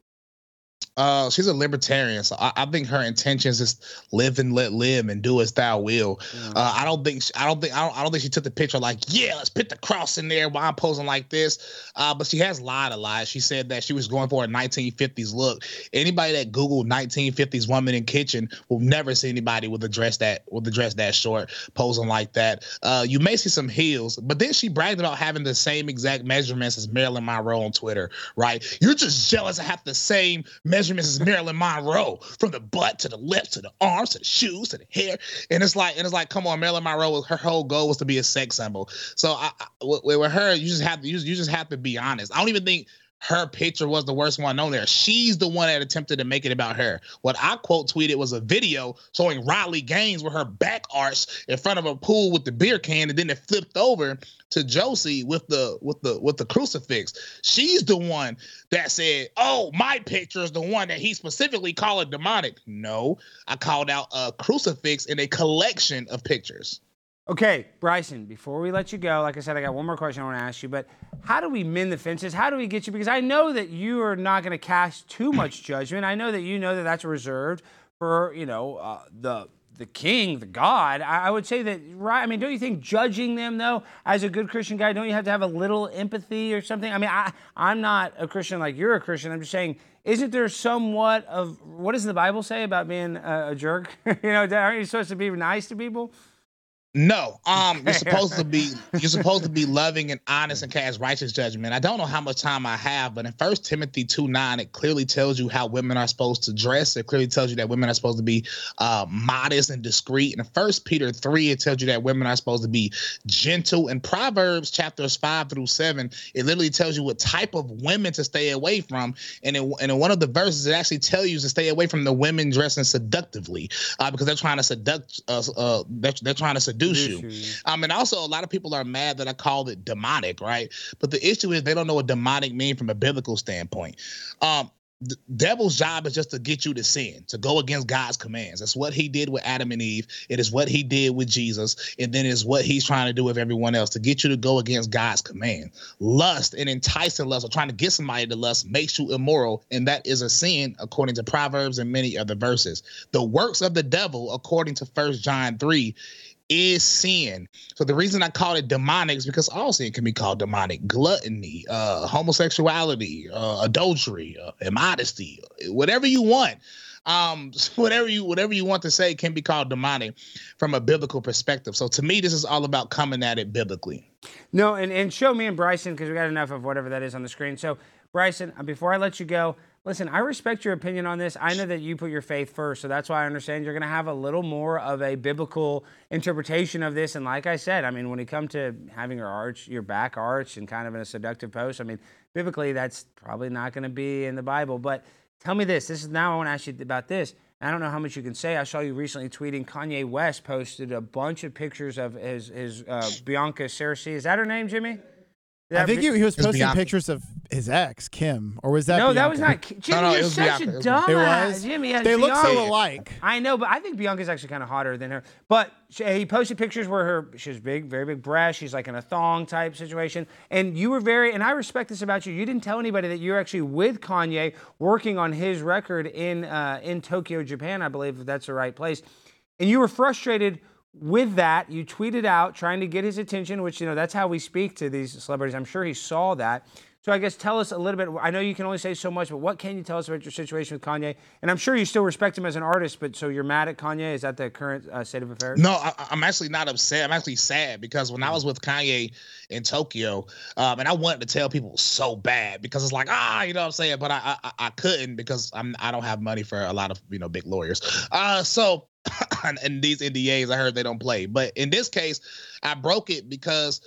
[SPEAKER 10] Uh, she's a libertarian, so I, I think her intentions is live and let live and do as thou will. Uh, I don't think I don't think I don't, I don't think she took the picture like yeah, let's put the cross in there while I'm posing like this. Uh, but she has lied a lot. She said that she was going for a 1950s look. Anybody that Googled 1950s woman in kitchen will never see anybody with a dress that with a dress that short posing like that. Uh, you may see some heels, but then she bragged about having the same exact measurements as Marilyn Monroe on Twitter. Right? You're just jealous I have the same measurements measurements is Marilyn Monroe from the butt to the lips to the arms to the shoes to the hair. And it's like, and it's like, come on, Marilyn Monroe, her whole goal was to be a sex symbol. So I, I, with, her, you just have to, you, you just have to be honest. I don't even think her picture was the worst one on there. She's the one that attempted to make it about her. What I quote tweeted was a video showing Riley Gaines with her back arched in front of a pool with the beer can, and then it flipped over to Josie with the with the with the crucifix. She's the one that said, "Oh, my picture is the one that he specifically called demonic." No, I called out a crucifix in a collection of pictures.
[SPEAKER 4] Okay, Bryson, before we let you go, like I said, I got one more question I want to ask you, but how do we mend the fences? How do we get you? Because I know that you are not going to cast too much *clears throat* judgment. I know that you know that that's reserved for, you know, uh, the the king, the God. I, I would say that, right? I mean, don't you think judging them, though, as a good Christian guy, don't you have to have a little empathy or something? I mean, I, I'm not a Christian like you're a Christian. I'm just saying, isn't there somewhat of, what does the Bible say about being a, a jerk? *laughs* you know, aren't you supposed to be nice to people?
[SPEAKER 10] No, um, you're *laughs* supposed to be you're supposed to be loving and honest and cast righteous judgment. I don't know how much time I have, but in First Timothy two nine, it clearly tells you how women are supposed to dress. It clearly tells you that women are supposed to be uh, modest and discreet. And First Peter three, it tells you that women are supposed to be gentle. And Proverbs chapters five through seven, it literally tells you what type of women to stay away from. And in, and in one of the verses, it actually tells you to stay away from the women dressing seductively, uh, because they're trying to seduct. Uh, uh, they're, they're trying to seduce you. Um, and also a lot of people are mad that I called it demonic, right? But the issue is they don't know what demonic mean from a biblical standpoint. Um, the devil's job is just to get you to sin, to go against God's commands. That's what he did with Adam and Eve. It is what he did with Jesus, and then is what he's trying to do with everyone else to get you to go against God's command. Lust and enticing lust, or trying to get somebody to lust, makes you immoral, and that is a sin according to Proverbs and many other verses. The works of the devil, according to First John three, is sin. So the reason I call it demonic is because all sin can be called demonic. Gluttony, uh, homosexuality, uh, adultery, uh, immodesty, whatever you want. Um, *laughs* whatever you whatever you want to say can be called demonic from a biblical perspective. So to me, this is all about coming at it biblically.
[SPEAKER 4] No, and, and show me and Bryson because we got enough of whatever that is on the screen. So Bryson, uh, before I let you go, listen, I respect your opinion on this. I know that you put your faith first, so that's why I understand you're going to have a little more of a biblical interpretation of this. And like I said, I mean, when it comes to having your arch, your back arch, and kind of in a seductive pose, I mean, biblically, that's probably not going to be in the Bible. But tell me this. This is now I want to ask you about this. I don't know how much you can say. I saw you recently tweeting. Kanye West posted a bunch of pictures of his his uh, Bianca Censori. Is that her name, Jimmy?
[SPEAKER 5] I think he, he was posting
[SPEAKER 10] Bianca.
[SPEAKER 5] pictures of his ex, Kim, or was that?
[SPEAKER 4] no, that was not. Ki- Jimmy,
[SPEAKER 10] no, it
[SPEAKER 4] you're such
[SPEAKER 10] Bianca.
[SPEAKER 4] a
[SPEAKER 10] It
[SPEAKER 4] dumbass.
[SPEAKER 5] It was?
[SPEAKER 4] Jimmy, has
[SPEAKER 5] They look so alike.
[SPEAKER 4] I know, but I think Bianca's actually kind of hotter than her. But she, he posted pictures where her she has big, very big breasts. She's like in a thong type situation, and you were very. And I respect this about you. You didn't tell anybody that you're actually with Kanye, working on his record in uh, in Tokyo, Japan. I believe if that's the right place. And you were frustrated with that. You tweeted out trying to get his attention, which you know that's how we speak to these celebrities. I'm sure he saw that. So I guess tell us a little bit. I know you can only say so much, but what can you tell us about your situation with Kanye? And I'm sure you still respect him as an artist, but so you're mad at Kanye? Is that the current uh, state of affairs?
[SPEAKER 10] No, I, I'm actually not upset. I'm actually sad because when I was with Kanye in Tokyo, um, and I wanted to tell people so bad because it's like ah, you know what I'm saying, but I I, I couldn't because I'm I don't have money for a lot of you know big lawyers. Uh, so *coughs* and these NDAs I heard they don't play, but in this case, I broke it because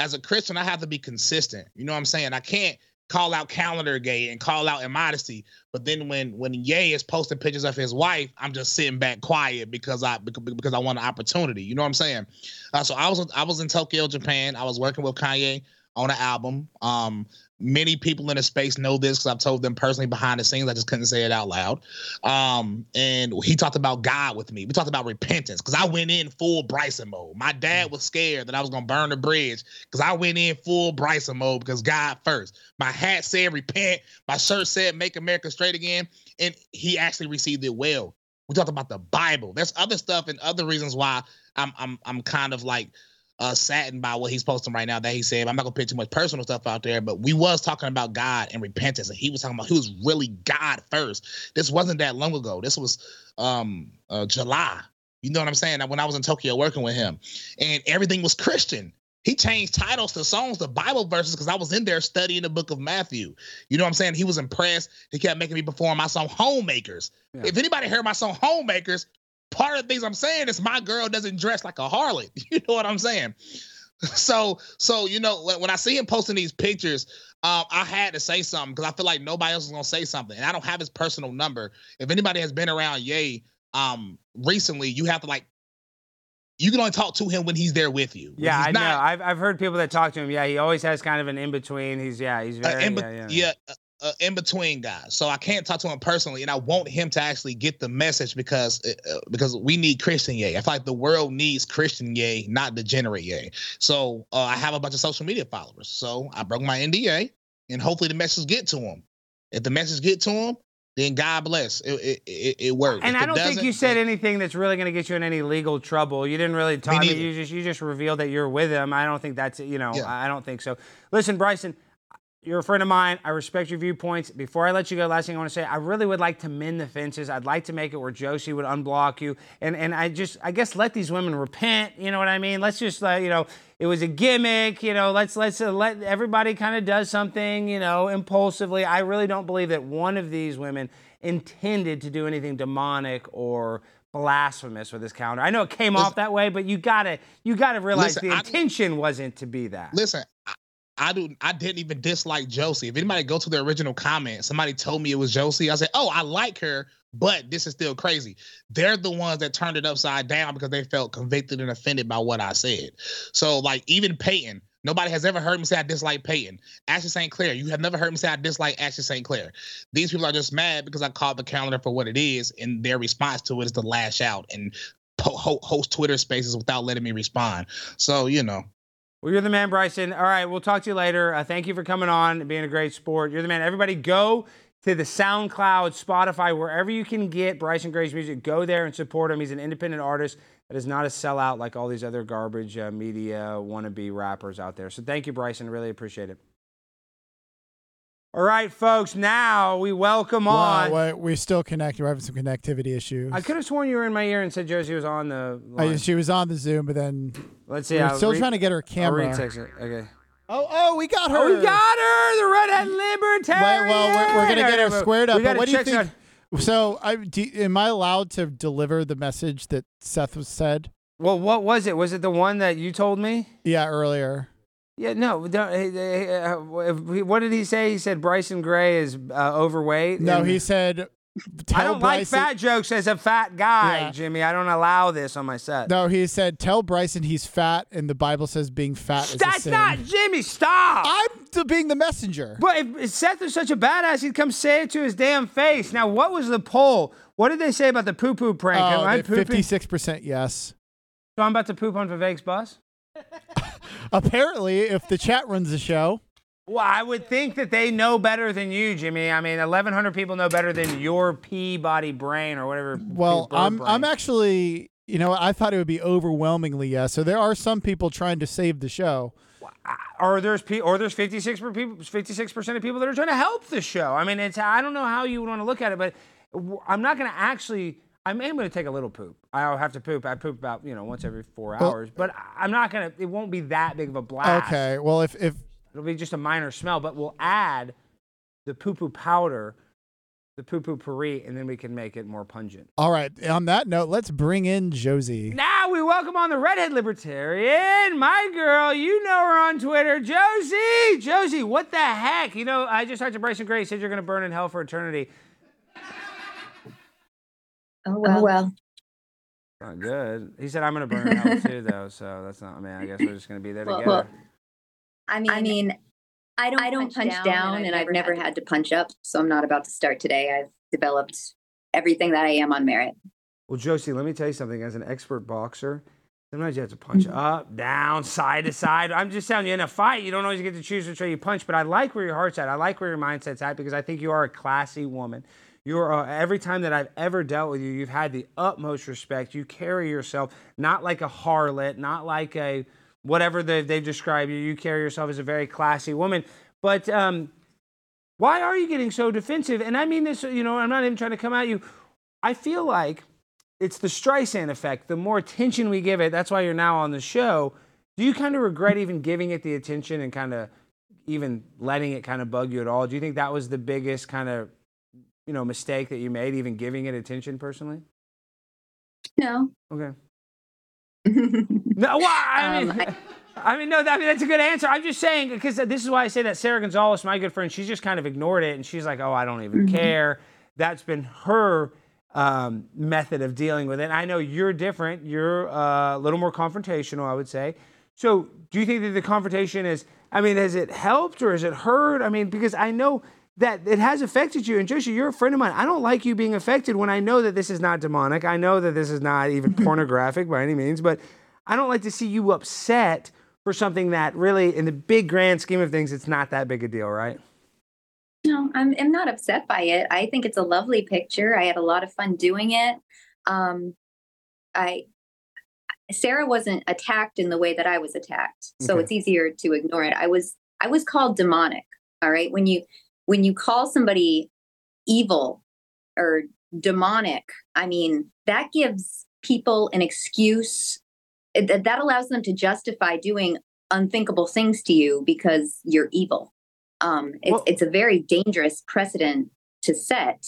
[SPEAKER 10] as a Christian I have to be consistent. You know what I'm saying? I can't call out Calendargate and call out immodesty. But then when when Ye is posting pictures of his wife, I'm just sitting back quiet because I because, I want an opportunity. You know what I'm saying? Uh, so I was I was in Tokyo, Japan. I was working with Kanye on an album. Um, many people in the space know this because I've told them personally behind the scenes. I just couldn't say it out loud. Um, and he talked about God with me. We talked about repentance because I went in full Bryson mode. My dad was scared that I was gonna burn the bridge because I went in full Bryson mode because God first. My hat said repent. My shirt said make America straight again, and he actually received it well. We talked about the Bible. There's other stuff and other reasons why I'm I'm I'm kind of like uh saddened by what he's posting right now that he said. I'm not gonna put too much personal stuff out there, but we was talking about God and repentance, and he was talking about he was really God first. This wasn't that long ago. This was um uh July. You know what I'm saying? When I was in Tokyo working with him, and everything was Christian. He changed titles to songs to Bible verses because I was in there studying the book of Matthew. You know what I'm saying? He was impressed. He kept making me perform my song Homemakers.
[SPEAKER 4] Yeah.
[SPEAKER 10] If anybody heard my song Homemakers, part of the things I'm saying is my girl doesn't dress like a harlot. *laughs* You know what I'm saying? So, so you know, when, when I see him posting these pictures, um, I had to say something because I feel like nobody else is gonna say something, and I don't have his personal number. If anybody has been around Ye um, recently, you have to like, you can only talk to him when he's there with you.
[SPEAKER 4] Yeah, I
[SPEAKER 10] not-
[SPEAKER 4] know. I've, I've heard people that talk to him. Yeah, he always has kind of an in between. He's yeah, he's
[SPEAKER 10] uh,
[SPEAKER 4] very
[SPEAKER 10] in,
[SPEAKER 4] yeah, yeah.
[SPEAKER 10] yeah, uh, uh, in between guys. So I can't talk to him personally, and I want him to actually get the message because uh, because we need Christian Ye. I feel like the world needs Christian Ye, not degenerate Ye. So uh, I have a bunch of social media followers. So I broke my NDA, and hopefully the message get to him. If the message get to him, then God bless. It it it, it worked.
[SPEAKER 4] And
[SPEAKER 10] If
[SPEAKER 4] I don't think you said anything that's really going to get you in any legal trouble. You didn't really talk. You just you just revealed that you're with him. I don't think that's you know.
[SPEAKER 10] Yeah.
[SPEAKER 4] I don't think so. Listen, Bryson, you're a friend of mine. I respect your viewpoints. Before I let you go, last thing I want to say, I really would like to mend the fences. I'd like to make it where Josie would unblock you, and and I just I guess let these women repent. You know what I mean? Let's just you know it was a gimmick. You know, let's let's uh, let everybody kind of does something. You know, impulsively. I really don't believe that one of these women intended to do anything demonic or blasphemous with this calendar. I know it came off that way, but you gotta you gotta realize
[SPEAKER 10] Listen,
[SPEAKER 4] the
[SPEAKER 10] I-
[SPEAKER 4] intention wasn't to be that.
[SPEAKER 10] Listen, I, do. I didn't even dislike Josie. If anybody go to the original comment, somebody told me it was Josie. I said, "Oh, I like her, but this is still crazy." They're the ones that turned it upside down because they felt convicted and offended by what I said. So, like, even Peyton. Nobody has ever heard me say I dislike Peyton. Ashley St. Clair, you have never heard me say I dislike Ashley St. Clair. These people are just mad because I called the calendar for what it is, and their response to it is to lash out and host Twitter spaces without letting me respond. So, you know,
[SPEAKER 4] Well, you're the man, Bryson. All right, we'll talk to you later. Uh, thank you for coming on and being a great sport. You're the man. Everybody go to the SoundCloud, Spotify, wherever you can get Bryson Gray's music. Go there and support him. He's an independent artist that is not a sellout like all these other garbage uh, media wannabe rappers out there. So thank you, Bryson. Really appreciate it. All right, folks. Now we welcome on.
[SPEAKER 5] Wow, we- we're still connected. We're having some connectivity issues.
[SPEAKER 4] I could have sworn you were in my ear and said Josie was on the line.
[SPEAKER 5] I- she was on the Zoom, but then
[SPEAKER 4] Let's see.
[SPEAKER 5] we're still
[SPEAKER 4] re-
[SPEAKER 5] trying to get her
[SPEAKER 4] I'll
[SPEAKER 5] camera.
[SPEAKER 4] retext. Okay.
[SPEAKER 5] Oh, oh, we got her.
[SPEAKER 4] Oh, we got her, the redhead libertarian.
[SPEAKER 5] Wait, well, we're, we're gonna get her squared up. But what do you think?
[SPEAKER 4] some-
[SPEAKER 5] So, I, do, am I allowed to deliver the message that Seth was said?
[SPEAKER 4] Well, what was it? Was it the one that you told me?
[SPEAKER 5] Yeah, earlier.
[SPEAKER 4] Yeah, no. don't- eh, eh, uh, What did he say? He said Bryson Gray is uh, overweight.
[SPEAKER 5] No, he said. Tell
[SPEAKER 4] I don't like fat jokes as a fat guy,
[SPEAKER 5] Yeah.
[SPEAKER 4] Jimmy. I don't allow this on my set.
[SPEAKER 5] No, he said, "Tell Bryson he's fat," and the Bible says being fat is a
[SPEAKER 4] That's not Jimmy. Stop.
[SPEAKER 5] I'm the, being the messenger.
[SPEAKER 4] But if if Seth is such a badass, he'd come say it to his damn face. Now, what was the poll? What did they say about the poo poo prank? Am I?
[SPEAKER 5] Fifty-six percent yes.
[SPEAKER 4] So I'm about to poop on Vivek's bus?
[SPEAKER 5] Apparently, if the chat runs the show,
[SPEAKER 4] Well, I would think that they know better than you, Jimmy. I mean, 1,100 people know better than your Peabody brain or whatever.
[SPEAKER 5] well, I'm
[SPEAKER 4] brain.
[SPEAKER 5] I'm actually, you know, I thought it would be overwhelmingly yes. So there are some people trying to save the show.
[SPEAKER 4] or there's pe- or there's 56 per people, 56 percent of people that are trying to help the show. I mean, it's I don't know how you would want to look at it, but I'm not going to actually. I am going to take a little poop. I'll have to poop. I poop about you know once every four
[SPEAKER 5] Well-
[SPEAKER 4] hours, but I'm not going to. It won't be that big of a blast.
[SPEAKER 5] Okay. Well, if if
[SPEAKER 4] It'll be just a minor smell, but we'll add the poo poo powder, the poo poo puree, and then we can make it more pungent.
[SPEAKER 5] all right. On that note, let's bring in Josie.
[SPEAKER 4] Now we welcome on the redhead libertarian, my girl. You know her on Twitter, Josie. Josie, what the heck? You know, I just talked to Bryson Gray. He said you're going to burn in hell for eternity.
[SPEAKER 11] Oh well. well.
[SPEAKER 4] Not good. He said I'm going to burn in hell too, though. So that's not. I mean, I guess we're just going to be *laughs* there
[SPEAKER 11] Well,
[SPEAKER 4] together.
[SPEAKER 11] I mean, I mean, I don't, I don't punch, down, and I've never had to punch up, so I'm not about to start today. I've developed everything that I am on merit.
[SPEAKER 4] Well, Josie, let me tell you something. As an expert boxer, sometimes you have to punch mm-hmm. up, down, side to side. I'm just telling you, in a fight, you don't always get to choose which way you punch. But I like where your heart's at. I like where your mindset's at because I think you are a classy woman. You're uh, every time that I've ever dealt with you, you've had the utmost respect. You carry yourself not like a harlot, not like a whatever they, they've described you. You carry yourself as a very classy woman. But um, why are you getting so defensive? And I mean this, you know, I'm not even trying to come at you. I feel like it's the Streisand effect. The more attention we give it, that's why you're now on the show. Do you kind of regret even giving it the attention and kind of even letting it kind of bug you at all? Do you think that was the biggest kind of you know mistake that you made, even giving it attention personally?
[SPEAKER 11] No.
[SPEAKER 4] Okay. *laughs* no, well, I mean,
[SPEAKER 11] Um, I- *laughs*
[SPEAKER 4] I mean, no, I mean that's a good answer. I'm just saying because this is why I say that Sara Gonzales, my good friend, she's just kind of ignored it, and she's like, "Oh, I don't even
[SPEAKER 11] Mhm.
[SPEAKER 4] care." That's been her um, method of dealing with it. I know you're different. You're uh, a little more confrontational, I would say. So, do you think that the confrontation is? I mean, has it helped or has it hurt? I mean, because I know that it has affected you. And Joshua, you're a friend of mine. I don't like you being affected when I know that this is not demonic. I know that this is not even *laughs* pornographic by any means, but I don't like to see you upset for something that really, in the big grand scheme of things, it's not that big a deal, right?
[SPEAKER 11] No, I'm, I'm not upset by it. I think it's a lovely picture. I had a lot of fun doing it. Um, I Sara wasn't attacked in the way that I was attacked, so
[SPEAKER 12] Okay.
[SPEAKER 11] it's easier to ignore it. I was I was called demonic. All right, when you when you call somebody evil or demonic, I mean that gives people an excuse. That that allows them to justify doing unthinkable things to you because you're evil. Um, it's, it's a very dangerous precedent to set.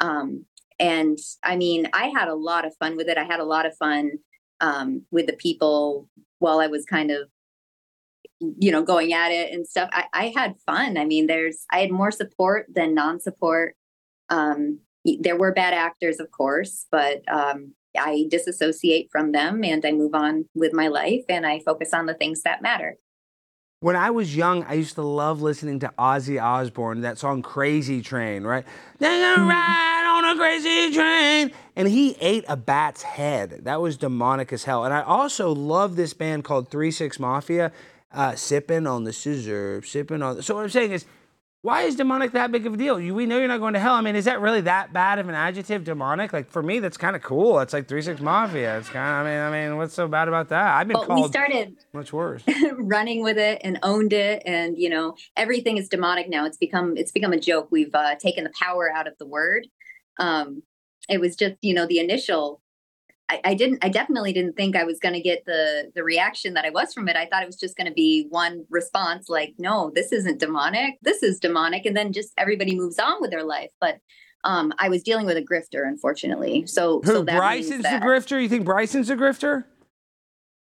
[SPEAKER 11] Um, and I mean, I had a lot of fun with it. I had a lot of fun um, with the people while I was kind of, you know, going at it and stuff. I, I had fun. I mean, there's, I had more support than non support. Um, there were bad actors, of course, but um, I disassociate from them and I move on with my life and I focus on the things that matter.
[SPEAKER 4] When I was young, I used to love listening to Ozzy Osbourne, that song Crazy Train, right? They're gonna ride on a crazy train. And he ate a bat's head. That was demonic as hell. And I also love this band called Three Six Mafia, uh, sipping on the scissor, sipping on. So what I'm saying is, why is demonic that big of a deal? You, we know you're not going to hell. I mean, is that really that bad of an adjective, demonic? Like for me, that's kind of cool. It's like Three Six Mafia. It's kind of. I mean, I mean, what's so bad about that? I've been
[SPEAKER 11] Well,
[SPEAKER 4] called
[SPEAKER 11] we started
[SPEAKER 4] much worse. *laughs*
[SPEAKER 11] running with it and owned it and you know everything is demonic now it's become it's become a joke we've uh, taken the power out of the word um it was just you know the initial I, I didn't i definitely didn't think i was going to get the the reaction that i was from it i thought it was just going to be one response like no this isn't demonic this is demonic and then just everybody moves on with their life but um i was dealing with a grifter unfortunately so
[SPEAKER 4] Who?
[SPEAKER 11] so that
[SPEAKER 4] Bryson's
[SPEAKER 11] that-
[SPEAKER 4] the grifter? You think Bryson's a grifter?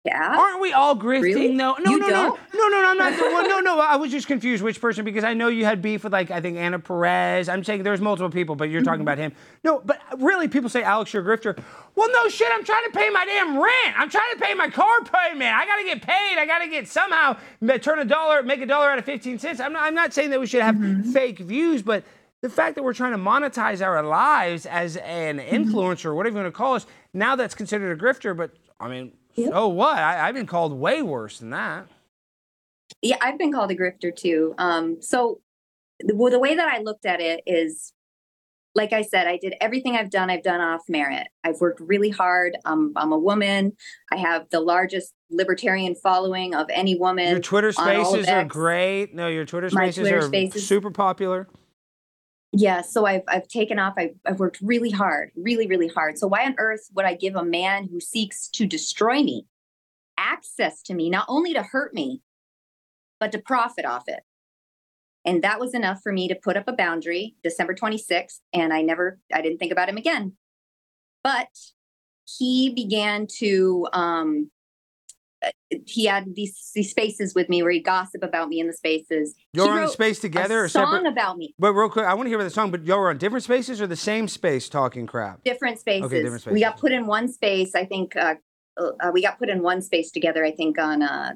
[SPEAKER 11] Yeah
[SPEAKER 4] Aren't we all grifting?
[SPEAKER 11] Really?
[SPEAKER 4] No, no,
[SPEAKER 11] You
[SPEAKER 4] no, no,
[SPEAKER 11] don't?
[SPEAKER 4] no, no, no, I'm not. well, no, no. *laughs* I was just confused which person because I know you had beef with like I think Anna Perez. I'm saying there's multiple people, but you're
[SPEAKER 11] Mm-hmm.
[SPEAKER 4] talking about him. No, but really, people say Alex, you're a grifter. Well, no shit. I'm trying to pay my damn rent. I'm trying to pay my car payment. I gotta get paid. I gotta get somehow turn a dollar, make a dollar out of 15 cents. I'm not. I'm not saying that we should have
[SPEAKER 11] Mm-hmm.
[SPEAKER 4] fake views, but. The fact that we're trying to monetize our lives as an
[SPEAKER 11] Mm-hmm.
[SPEAKER 4] influencer, whatever you want to call us, now that's considered a grifter. But I mean, so what? I, I've been called way worse than that.
[SPEAKER 11] yeah i've been called a grifter too um so the, well, the way that i looked at it is like i said i did everything i've done i've done off merit i've worked really hard um, i'm a woman i have the largest libertarian following of any woman
[SPEAKER 4] Your Twitter
[SPEAKER 11] on all of
[SPEAKER 4] spaces are great. No, your Twitter spaces
[SPEAKER 11] Twitter
[SPEAKER 4] are
[SPEAKER 11] Spaces-
[SPEAKER 4] super popular.
[SPEAKER 11] Yeah so i've i've taken off I've, I've worked really hard really really hard. So why on earth would i give a man who seeks to destroy me access to me not only to hurt me but to profit off it? And that was enough for me to put up a boundary december 26th and i never i didn't think about him again. But he began to um he had these these spaces with me where he gossip about me in the spaces
[SPEAKER 4] You're on the space together
[SPEAKER 11] a
[SPEAKER 4] or
[SPEAKER 11] song
[SPEAKER 4] separate?
[SPEAKER 11] about me
[SPEAKER 4] But real quick, I want to hear about the song. But y'all were on different spaces or the same space talking crap?
[SPEAKER 11] different spaces.
[SPEAKER 4] Okay, different spaces.
[SPEAKER 11] We got put in one space. I think uh, uh, we got put in one space together. I think on uh,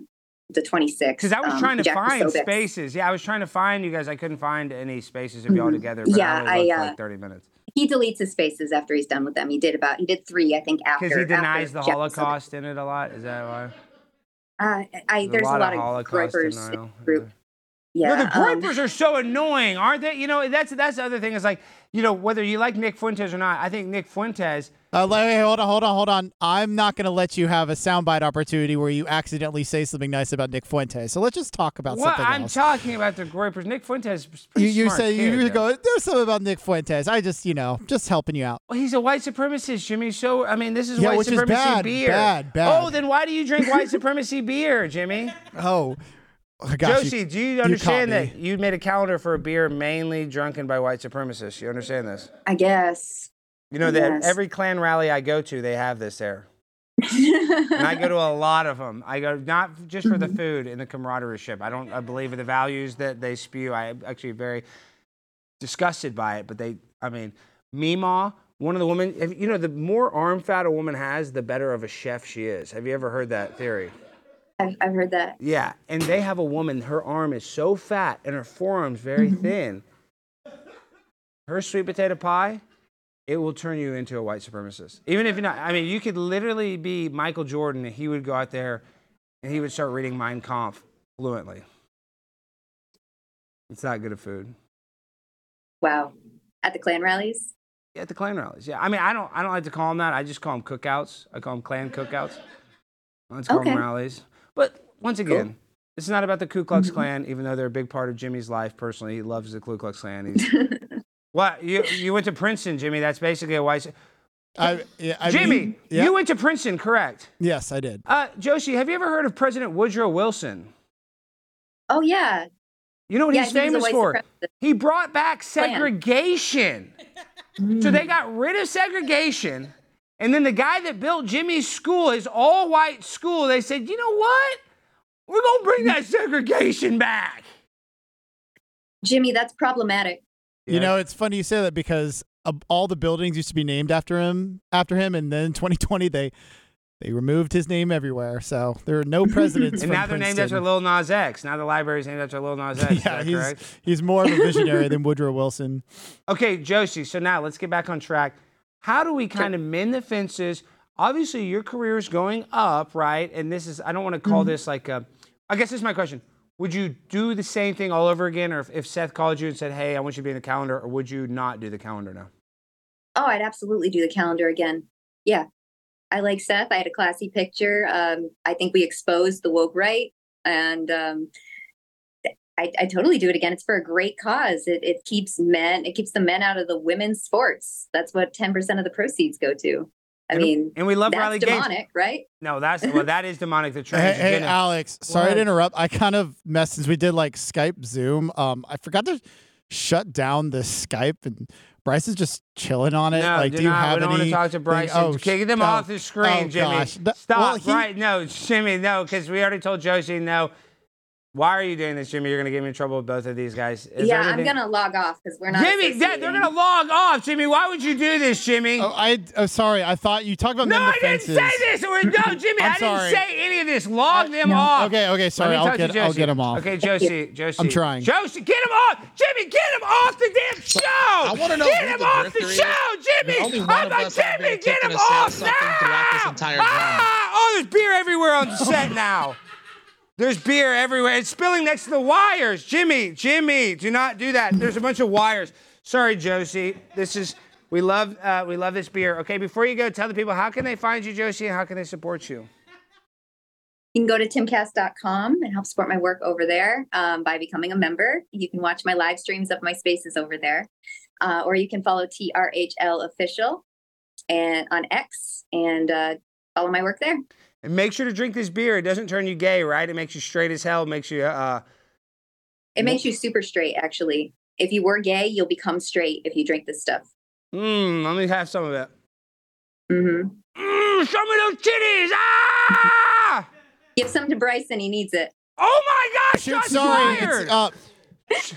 [SPEAKER 11] the 26th.
[SPEAKER 4] Because I was
[SPEAKER 11] um,
[SPEAKER 4] trying to
[SPEAKER 11] Jack
[SPEAKER 4] find spaces. Yeah, I was trying to find you guys. I couldn't find any spaces of y'all
[SPEAKER 11] Mhm.
[SPEAKER 4] together. But
[SPEAKER 11] Yeah,
[SPEAKER 4] I
[SPEAKER 11] I, uh,
[SPEAKER 4] like 30 minutes.
[SPEAKER 11] He deletes his spaces after he's done with them. He did about he did three, I think, after
[SPEAKER 4] Because he denies the. Holocaust in it a lot. Is that why?
[SPEAKER 11] Uh, I
[SPEAKER 4] There's
[SPEAKER 11] there's a lot, of
[SPEAKER 4] Holocaust
[SPEAKER 11] groypers in the group. Yeah.
[SPEAKER 4] no, the
[SPEAKER 11] um,
[SPEAKER 4] are so annoying, aren't they? You know, that's that's the other thing. Is like, you know, whether you like Nick Fuentes or not, I think Nick Fuentes.
[SPEAKER 5] Uh, let- wait, hold on, hold on, hold on. I'm not going to let you have a soundbite opportunity where you accidentally say something nice about Nick Fuentes. So let's just talk about
[SPEAKER 4] What
[SPEAKER 5] something
[SPEAKER 4] I'm
[SPEAKER 5] else.
[SPEAKER 4] talking about the groypers. Nick Fuentes. is a
[SPEAKER 5] you you
[SPEAKER 4] smart
[SPEAKER 5] say
[SPEAKER 4] kid,
[SPEAKER 5] you
[SPEAKER 4] though.
[SPEAKER 5] go. There's something about Nick Fuentes. I just you know just helping you out.
[SPEAKER 4] Well, he's a white supremacist, Jimmy. So I mean, this is
[SPEAKER 5] Yeah,
[SPEAKER 4] white
[SPEAKER 5] which is
[SPEAKER 4] supremacy
[SPEAKER 5] bad,
[SPEAKER 4] beer.
[SPEAKER 5] bad, bad.
[SPEAKER 4] Oh, then why do you drink white supremacy beer, Jimmy?
[SPEAKER 5] Oh, I got you.
[SPEAKER 4] Josie, do you understand
[SPEAKER 5] me.
[SPEAKER 4] that you made a calendar for a beer mainly drunken by white supremacists? You understand this?
[SPEAKER 11] I guess.
[SPEAKER 4] You know that
[SPEAKER 11] Yes.
[SPEAKER 4] every Klan rally I go to, they have this there. and I go to *laughs* a lot of them. I go not just for the
[SPEAKER 11] Mm-hmm.
[SPEAKER 4] food and the camaraderie. Ship. I don't I believe in the values that they spew. I am actually very disgusted by it. But they, I mean, Mima, one of the women. You know, the more arm fat a woman has, the better of a chef she is. Have you ever heard that theory?
[SPEAKER 11] I've, I've heard that.
[SPEAKER 4] Yeah, and they have a woman. Her arm is so fat and her forearm's very
[SPEAKER 11] Mm-hmm.
[SPEAKER 4] thin. Her sweet potato pie, it will turn you into a white supremacist. Even if you're not. I mean, you could literally be Michael Jordan, and he would go out there, and he would start reading Mein Kampf fluently. It's that good of food.
[SPEAKER 11] Wow. At the Klan rallies?
[SPEAKER 4] Yeah, at the Klan rallies. Yeah, I mean, I don't, I don't like to call them that. I just call them cookouts. I call them Klan cookouts. Let's call them rallies. But once again, it's not about the Ku Klux mm-hmm. Klan, even though they're a big part of Jimmy's life personally. He loves the Ku Klux Klan. He's, *laughs* what you you went to Princeton, Jimmy? That's basically a white.
[SPEAKER 5] I, yeah, I
[SPEAKER 4] Jimmy,
[SPEAKER 5] mean, yeah.
[SPEAKER 4] you went to Princeton, correct?
[SPEAKER 5] Yes, I did.
[SPEAKER 4] Uh, Joshi, have you ever heard of President Woodrow Wilson?
[SPEAKER 11] Oh, yeah.
[SPEAKER 4] You know what
[SPEAKER 11] Yeah,
[SPEAKER 4] he's
[SPEAKER 11] he
[SPEAKER 4] famous
[SPEAKER 11] white
[SPEAKER 4] for? He brought back segregation. So they got rid of segregation. And then the guy that built Jimmy's school, his all white school, they said, you know what? We're going to bring that segregation back.
[SPEAKER 11] Jimmy, that's problematic.
[SPEAKER 5] You know, it's funny you say that because uh, all the buildings used to be named after him, after him, and then *laughs* 2020 they they removed his name everywhere. So there are no *laughs* presidents.
[SPEAKER 4] And now they're named after Lil Nas X. Now the library's named after Lil Nas X. *laughs*
[SPEAKER 5] Yeah, he's
[SPEAKER 4] correct?
[SPEAKER 5] he's more of a visionary than Woodrow Wilson.
[SPEAKER 4] Okay, Josie, so now let's get back on track. How do we kind of mend the fences? Obviously, your career is going up, right? And this is, I don't want to call this like a, I guess this is my question. Would you do the same thing all over again? Or if, if Seth called you and said, hey, I want you to be in the calendar, or would you not do the calendar now?
[SPEAKER 11] Oh, I'd absolutely do the calendar again. Yeah. I like Seth. I had a classy picture. Um, I think we exposed the woke right. And um, I, I totally do it again. It's for a great cause. It, it keeps men, it keeps the men out of the women's sports. That's what 10% of the proceeds go to. I
[SPEAKER 4] And-
[SPEAKER 11] mean,
[SPEAKER 4] and we love
[SPEAKER 11] that's
[SPEAKER 4] Riley Gaines.
[SPEAKER 11] demonic, right?
[SPEAKER 4] No, that's, well, that is demonic. The *laughs*
[SPEAKER 5] Hey, hey,
[SPEAKER 4] transgender.
[SPEAKER 5] Alex, sorry
[SPEAKER 4] ahead.
[SPEAKER 5] to interrupt. I kind of messed since we did like Skype, Zoom. Um, I forgot to shut down the Skype, and Bryce is just chilling on it.
[SPEAKER 4] No,
[SPEAKER 5] like,
[SPEAKER 4] do,
[SPEAKER 5] do you
[SPEAKER 4] not.
[SPEAKER 5] have
[SPEAKER 4] we don't want
[SPEAKER 5] any
[SPEAKER 4] to talk to
[SPEAKER 5] thing-
[SPEAKER 4] Bryson.
[SPEAKER 5] Oh,
[SPEAKER 4] Kick them
[SPEAKER 5] oh,
[SPEAKER 4] off the screen,
[SPEAKER 5] oh,
[SPEAKER 4] Jimmy.
[SPEAKER 5] gosh.
[SPEAKER 4] Stop.
[SPEAKER 5] well, he-
[SPEAKER 4] right? No, Jimmy, no, because we already told Josie, no. Why are you doing this, Jimmy? You're going to get me in trouble with both of these guys. Is
[SPEAKER 11] yeah,
[SPEAKER 4] there
[SPEAKER 11] I'm going to log off because we're not.
[SPEAKER 4] Jimmy, that, they're going to log off, Jimmy. Why would you do this, Jimmy?
[SPEAKER 5] Oh, I. Oh, sorry. I thought you talked about
[SPEAKER 4] no,
[SPEAKER 5] men
[SPEAKER 4] I didn't say this. Or, no, *laughs* Jimmy,
[SPEAKER 5] I'm
[SPEAKER 4] I
[SPEAKER 5] sorry.
[SPEAKER 4] didn't say any of this. Log them off.
[SPEAKER 5] Okay, okay, sorry. I'll get. I'll get him off.
[SPEAKER 4] Okay, Josie, Josie.
[SPEAKER 5] I'm trying.
[SPEAKER 4] Josie, get him off. Jimmy, get him off the damn show.
[SPEAKER 10] I wanna know
[SPEAKER 4] Get
[SPEAKER 10] who
[SPEAKER 4] him
[SPEAKER 10] the
[SPEAKER 4] off the
[SPEAKER 10] is.
[SPEAKER 4] show, Jimmy.
[SPEAKER 10] Only one
[SPEAKER 4] I'm
[SPEAKER 10] of
[SPEAKER 4] like,
[SPEAKER 10] us have
[SPEAKER 4] Jimmy, get
[SPEAKER 10] attempting
[SPEAKER 4] him
[SPEAKER 10] to say
[SPEAKER 4] off
[SPEAKER 10] something
[SPEAKER 4] now.
[SPEAKER 10] throughout this entire drama.
[SPEAKER 4] Ah, oh, there's beer everywhere on the set *laughs* now. There's beer everywhere. It's spilling next to the wires. Jimmy, Jimmy, do not do that. There's a bunch of wires. Sorry, Josie. This is we love uh, we love this beer. Okay, before you go, tell the people how can they find you, Josie, and how can they support you?
[SPEAKER 11] You can go to timcast.com and help support my work over there um, by becoming a member. You can watch my live streams of my spaces over there, uh, or you can follow TRHL official and on X and uh, follow my work there.
[SPEAKER 4] And make sure to drink this beer. It doesn't turn you gay, right? It makes you straight as hell. It makes you uh
[SPEAKER 11] It makes you super straight, actually. If you were gay, you'll become straight if you drink this stuff.
[SPEAKER 4] Mmm, let me have some of it.
[SPEAKER 11] hmm
[SPEAKER 4] Mmm, show me those titties. Ah!
[SPEAKER 11] Give some to Bryson. He needs it.
[SPEAKER 4] Oh my gosh,
[SPEAKER 5] Shoot,
[SPEAKER 4] shots
[SPEAKER 5] sorry.
[SPEAKER 4] fired.
[SPEAKER 5] It's, uh,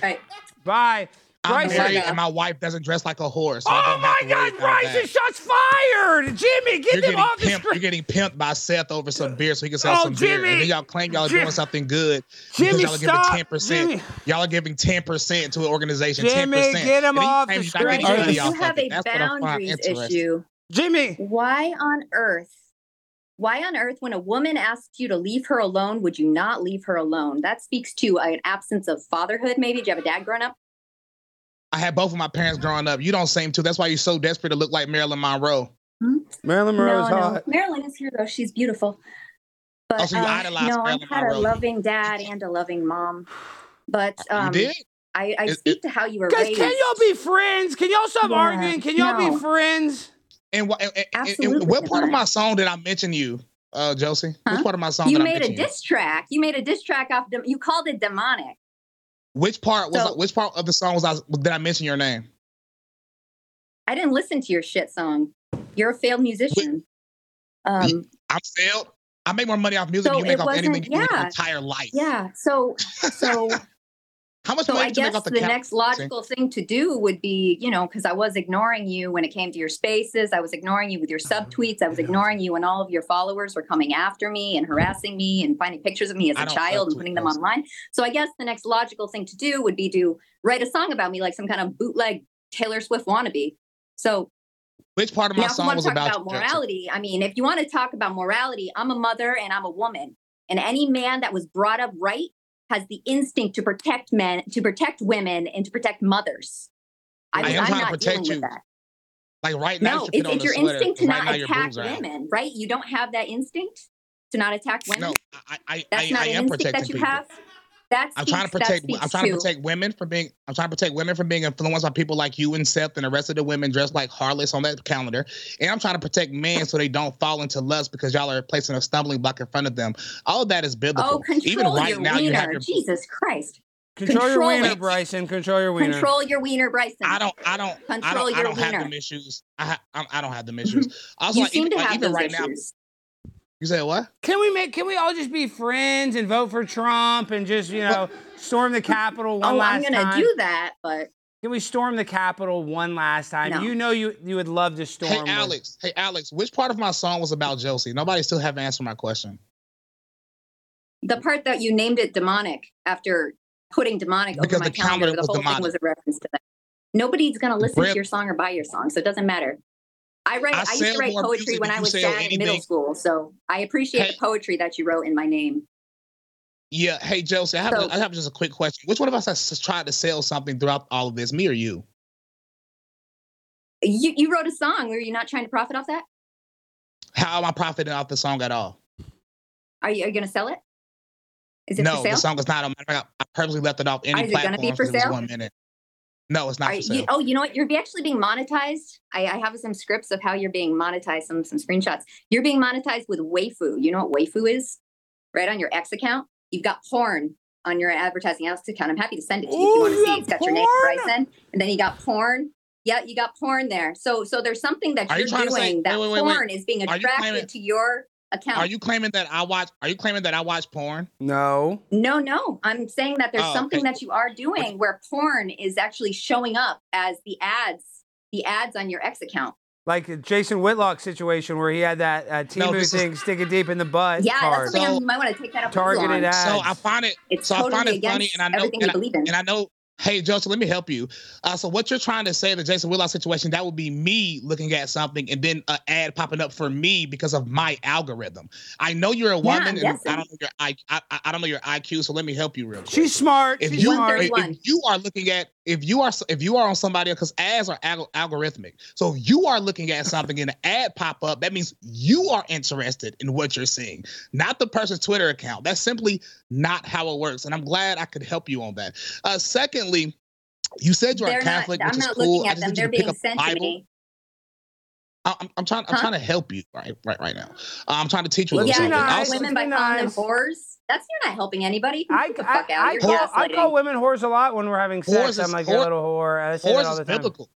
[SPEAKER 11] Right.
[SPEAKER 4] Bye.
[SPEAKER 10] I'm
[SPEAKER 4] Bryson.
[SPEAKER 10] married and my wife doesn't dress like a whore, so I
[SPEAKER 4] Oh
[SPEAKER 10] don't
[SPEAKER 4] my
[SPEAKER 10] have to worry
[SPEAKER 4] God,
[SPEAKER 10] about
[SPEAKER 4] Bryson, shots fired! Jimmy, get
[SPEAKER 10] You're
[SPEAKER 4] them
[SPEAKER 10] getting,
[SPEAKER 4] off the screen.
[SPEAKER 10] you're getting pimped by Seth over some beer so he can sell
[SPEAKER 4] Oh,
[SPEAKER 10] some beer.
[SPEAKER 4] Jimmy!
[SPEAKER 10] And then y'all claim y'all are doing something good
[SPEAKER 4] Jimmy,
[SPEAKER 10] because y'all are
[SPEAKER 4] stop!
[SPEAKER 10] giving 10%.
[SPEAKER 4] Jimmy.
[SPEAKER 10] Y'all are giving 10% to an organization.
[SPEAKER 4] Jimmy,
[SPEAKER 10] 10%.
[SPEAKER 4] get him
[SPEAKER 10] And he
[SPEAKER 4] off the
[SPEAKER 10] you're
[SPEAKER 4] screen.
[SPEAKER 10] getting
[SPEAKER 11] you have a
[SPEAKER 10] That's what I find
[SPEAKER 11] boundaries issue.
[SPEAKER 4] Jimmy,
[SPEAKER 11] Why on earth why on earth, when a woman asks you to leave her alone, would you not leave her alone? That speaks to an absence of fatherhood. Maybe did you have a dad growing up?
[SPEAKER 10] I had both of my parents growing up. You don't seem to. That's why you're so desperate to look like Marilyn Monroe.
[SPEAKER 4] Marilyn Monroe
[SPEAKER 11] no,
[SPEAKER 4] hot.
[SPEAKER 11] no. Marilyn is here though. She's beautiful. But
[SPEAKER 10] Oh, so you
[SPEAKER 11] uh,
[SPEAKER 10] idolize
[SPEAKER 11] no, I
[SPEAKER 10] Marilyn
[SPEAKER 11] had a loving dad and a loving mom. But um,
[SPEAKER 10] did?
[SPEAKER 11] I, I
[SPEAKER 10] It-
[SPEAKER 11] speak to how you were
[SPEAKER 4] Guys,
[SPEAKER 11] raised.
[SPEAKER 4] can y'all be friends? Can y'all stop
[SPEAKER 11] Yeah,
[SPEAKER 4] arguing? Can y'all
[SPEAKER 11] no.
[SPEAKER 4] be friends?
[SPEAKER 10] And, wha- and, and- and what part of my song did I mention you, uh, Josie?
[SPEAKER 11] Huh?
[SPEAKER 10] Which part of my song
[SPEAKER 11] you
[SPEAKER 10] did I
[SPEAKER 11] made a
[SPEAKER 10] mention you?
[SPEAKER 11] diss track. You made a diss track off. Dem- you called it demonic.
[SPEAKER 10] Which part was
[SPEAKER 11] So-
[SPEAKER 10] which part of the song was I did I mention your name?
[SPEAKER 11] I didn't listen to your shit song. You're a failed musician. Um,
[SPEAKER 10] I'm failed. I make more money off music
[SPEAKER 11] So
[SPEAKER 10] than you make off anything
[SPEAKER 11] wasn't-
[SPEAKER 10] you your entire life.
[SPEAKER 11] yeah. So so *laughs*
[SPEAKER 10] How much
[SPEAKER 11] so
[SPEAKER 10] money
[SPEAKER 11] I
[SPEAKER 10] did
[SPEAKER 11] guess
[SPEAKER 10] off the,
[SPEAKER 11] the
[SPEAKER 10] cap-
[SPEAKER 11] next logical thing to do would be, you know, because I was ignoring you when it came to your spaces. I was ignoring you with your uh-huh. sub tweets. I was ignoring you when all of your followers were coming after me and harassing me and finding pictures of me as a child and putting them
[SPEAKER 10] those.
[SPEAKER 11] online. So I guess the next logical thing to do would be to write a song about me, like some kind of bootleg Taylor Swift wannabe. So
[SPEAKER 10] Which part of my
[SPEAKER 11] now, if you
[SPEAKER 10] song
[SPEAKER 11] want
[SPEAKER 10] was
[SPEAKER 11] to talk
[SPEAKER 10] about,
[SPEAKER 11] about morality, I mean, if you want to talk about morality, I'm a mother and I'm a woman, and any man that was brought up right has the instinct to protect men, to protect women, and to protect mothers. I
[SPEAKER 10] I am
[SPEAKER 11] I'm not
[SPEAKER 10] protect
[SPEAKER 11] dealing
[SPEAKER 10] you.
[SPEAKER 11] with that.
[SPEAKER 10] Like right now,
[SPEAKER 11] No, it's, it's your
[SPEAKER 10] sweater.
[SPEAKER 11] instinct to
[SPEAKER 10] right
[SPEAKER 11] not attack women, right? You don't have that instinct to not attack women.
[SPEAKER 10] No, I, I,
[SPEAKER 11] That's
[SPEAKER 10] I,
[SPEAKER 11] not
[SPEAKER 10] I
[SPEAKER 11] an
[SPEAKER 10] am
[SPEAKER 11] instinct that you
[SPEAKER 10] people.
[SPEAKER 11] have. That
[SPEAKER 10] I'm trying to protect. I'm trying to
[SPEAKER 11] to-
[SPEAKER 10] protect women from being. I'm trying to protect women from being influenced by people like you and Seth and the rest of the women dressed like harlots on that calendar. And I'm trying to protect men so they don't fall into lust because y'all are placing a stumbling block in front of them. All of that is biblical.
[SPEAKER 11] Oh, control
[SPEAKER 10] Even right
[SPEAKER 11] your
[SPEAKER 10] now, you have
[SPEAKER 11] wiener.
[SPEAKER 10] your.
[SPEAKER 11] Jesus Christ.
[SPEAKER 4] Control, your wiener,
[SPEAKER 11] it.
[SPEAKER 4] Bryson. Control your wiener.
[SPEAKER 11] Control your wiener, Bryson.
[SPEAKER 10] I don't. I don't. I
[SPEAKER 11] Control
[SPEAKER 10] don't. I don't have
[SPEAKER 11] wiener.
[SPEAKER 10] them issues. I ha, I, I don't have them *laughs* issues. Also,
[SPEAKER 11] You
[SPEAKER 10] like,
[SPEAKER 11] seem
[SPEAKER 10] even,
[SPEAKER 11] to have
[SPEAKER 10] even
[SPEAKER 11] those
[SPEAKER 10] right now.
[SPEAKER 11] issues.
[SPEAKER 10] You said what?
[SPEAKER 4] Can we make? Can we all just be friends and vote for Trump and just you know storm the Capitol one
[SPEAKER 11] Oh,
[SPEAKER 4] last time?
[SPEAKER 11] I'm gonna
[SPEAKER 4] time?
[SPEAKER 11] do that, but
[SPEAKER 4] Can we storm the Capitol one last time?
[SPEAKER 11] No.
[SPEAKER 4] You know you you would love to storm.
[SPEAKER 10] Hey
[SPEAKER 4] with-
[SPEAKER 10] Alex. Hey Alex. Which part of my song was about Josie? Nobody still haven't answered my question.
[SPEAKER 11] the part that you named it demonic after putting demonic
[SPEAKER 10] Because
[SPEAKER 11] over my
[SPEAKER 10] the calendar
[SPEAKER 11] calendar, the whole
[SPEAKER 10] demonic.
[SPEAKER 11] thing was a reference to that. Nobody's gonna listen
[SPEAKER 10] Really?
[SPEAKER 11] to your song or buy your song, so it doesn't matter. I write.
[SPEAKER 10] I
[SPEAKER 11] I, used to write poetry when I was sad in middle school, so I appreciate
[SPEAKER 10] Hey.
[SPEAKER 11] the poetry that you wrote in my name.
[SPEAKER 10] Yeah. Hey Josie, I have
[SPEAKER 11] So-
[SPEAKER 10] I have just a quick question. Which one of us has tried to sell something throughout all of this? Me or you?
[SPEAKER 11] You you wrote a song. Were you not trying to profit off that?
[SPEAKER 10] How am I profiting off the song at all?
[SPEAKER 11] Are you, are you gonna sell it? Is it
[SPEAKER 10] no,
[SPEAKER 11] for sale?
[SPEAKER 10] the song is not on. I I purposely left it off any
[SPEAKER 11] Oh, is it gonna be for sale?
[SPEAKER 10] one minute. No, it's not
[SPEAKER 11] Are
[SPEAKER 10] for sale.
[SPEAKER 11] you, oh, you know what? You're actually being monetized. I, I have some scripts of how you're being monetized. Some some screenshots. You're being monetized with Waifu. You know what Waifu is? Right on your X account, you've got porn on your advertising X account. I'm happy to send it to you if you want to see.
[SPEAKER 4] got
[SPEAKER 11] It's got your name,
[SPEAKER 4] porn?
[SPEAKER 11] Bryson, and then you got porn. Yeah, you got porn there. So so there's something that
[SPEAKER 10] Are you
[SPEAKER 11] you're
[SPEAKER 10] trying to say-
[SPEAKER 11] doing that
[SPEAKER 10] wait, wait, wait, wait.
[SPEAKER 11] porn is being
[SPEAKER 10] Are you
[SPEAKER 11] attracted
[SPEAKER 10] claiming-
[SPEAKER 11] to your account.
[SPEAKER 10] Are you claiming that I watch? Are you claiming that I watch porn?
[SPEAKER 4] No.
[SPEAKER 11] No, no. I'm saying that there's
[SPEAKER 10] Oh,
[SPEAKER 11] something
[SPEAKER 10] okay.
[SPEAKER 11] that you are doing where porn is actually showing up as the ads, the ads on your X account.
[SPEAKER 4] Like Jason Whitlock situation where he had that uh, Temu
[SPEAKER 10] No, this is-
[SPEAKER 4] thing sticking deep in the butt.
[SPEAKER 11] Yeah,
[SPEAKER 4] card.
[SPEAKER 11] that's something
[SPEAKER 10] So-
[SPEAKER 11] you might want to take that up. with
[SPEAKER 4] Targeted
[SPEAKER 11] Elon.
[SPEAKER 4] ads.
[SPEAKER 10] So I find it.
[SPEAKER 11] It's
[SPEAKER 10] so I find
[SPEAKER 11] totally
[SPEAKER 10] it funny, and I know,
[SPEAKER 11] everything
[SPEAKER 10] and I,
[SPEAKER 11] believe in.
[SPEAKER 10] and I know. Hey, Joseph, let me help you. Uh, so what you're trying to say, in the Jason Whitlock situation, that would be me looking at something and then an ad popping up for me because of my algorithm. I know you're a woman,
[SPEAKER 11] I'm
[SPEAKER 10] and. I don't know your I, I I don't know your IQ. So let me help you real quick.
[SPEAKER 4] She's smart.
[SPEAKER 10] if
[SPEAKER 4] She's
[SPEAKER 10] you
[SPEAKER 4] smart.
[SPEAKER 10] if, if you are looking at if you are if you are on somebody because ads are alg- algorithmic so if you are looking at something and an ad pop up that means you are interested in what you're seeing not the person's twitter account that's simply not how it works and i'm glad i could help you on that uh secondly you said you're
[SPEAKER 11] They're
[SPEAKER 10] a catholic
[SPEAKER 11] not.
[SPEAKER 10] which
[SPEAKER 11] I'm
[SPEAKER 10] is
[SPEAKER 11] not
[SPEAKER 10] cool
[SPEAKER 11] looking
[SPEAKER 10] i
[SPEAKER 11] at
[SPEAKER 10] just
[SPEAKER 11] them.
[SPEAKER 10] need you
[SPEAKER 11] They're
[SPEAKER 10] to pick
[SPEAKER 11] being
[SPEAKER 10] up the
[SPEAKER 11] sent to
[SPEAKER 10] bible
[SPEAKER 11] me.
[SPEAKER 10] I- I'm, I'm trying. I'm
[SPEAKER 11] Huh?
[SPEAKER 10] trying to help you right, right, right now. Uh, I'm trying to teach you a
[SPEAKER 4] Let's
[SPEAKER 10] little
[SPEAKER 11] Yeah,
[SPEAKER 10] something.
[SPEAKER 11] you
[SPEAKER 4] nice.
[SPEAKER 11] help
[SPEAKER 10] Also,
[SPEAKER 11] women by
[SPEAKER 4] be
[SPEAKER 11] calling them whores. That's you're not helping anybody.
[SPEAKER 4] I,
[SPEAKER 11] Get the
[SPEAKER 4] I,
[SPEAKER 11] fuck out.
[SPEAKER 4] I, call, I call women whores a lot when we're having sex.
[SPEAKER 10] Whores
[SPEAKER 4] I'm like,
[SPEAKER 10] whore-
[SPEAKER 4] a little whore. I say that
[SPEAKER 10] Whores
[SPEAKER 4] all
[SPEAKER 10] is
[SPEAKER 4] the time.
[SPEAKER 10] biblical.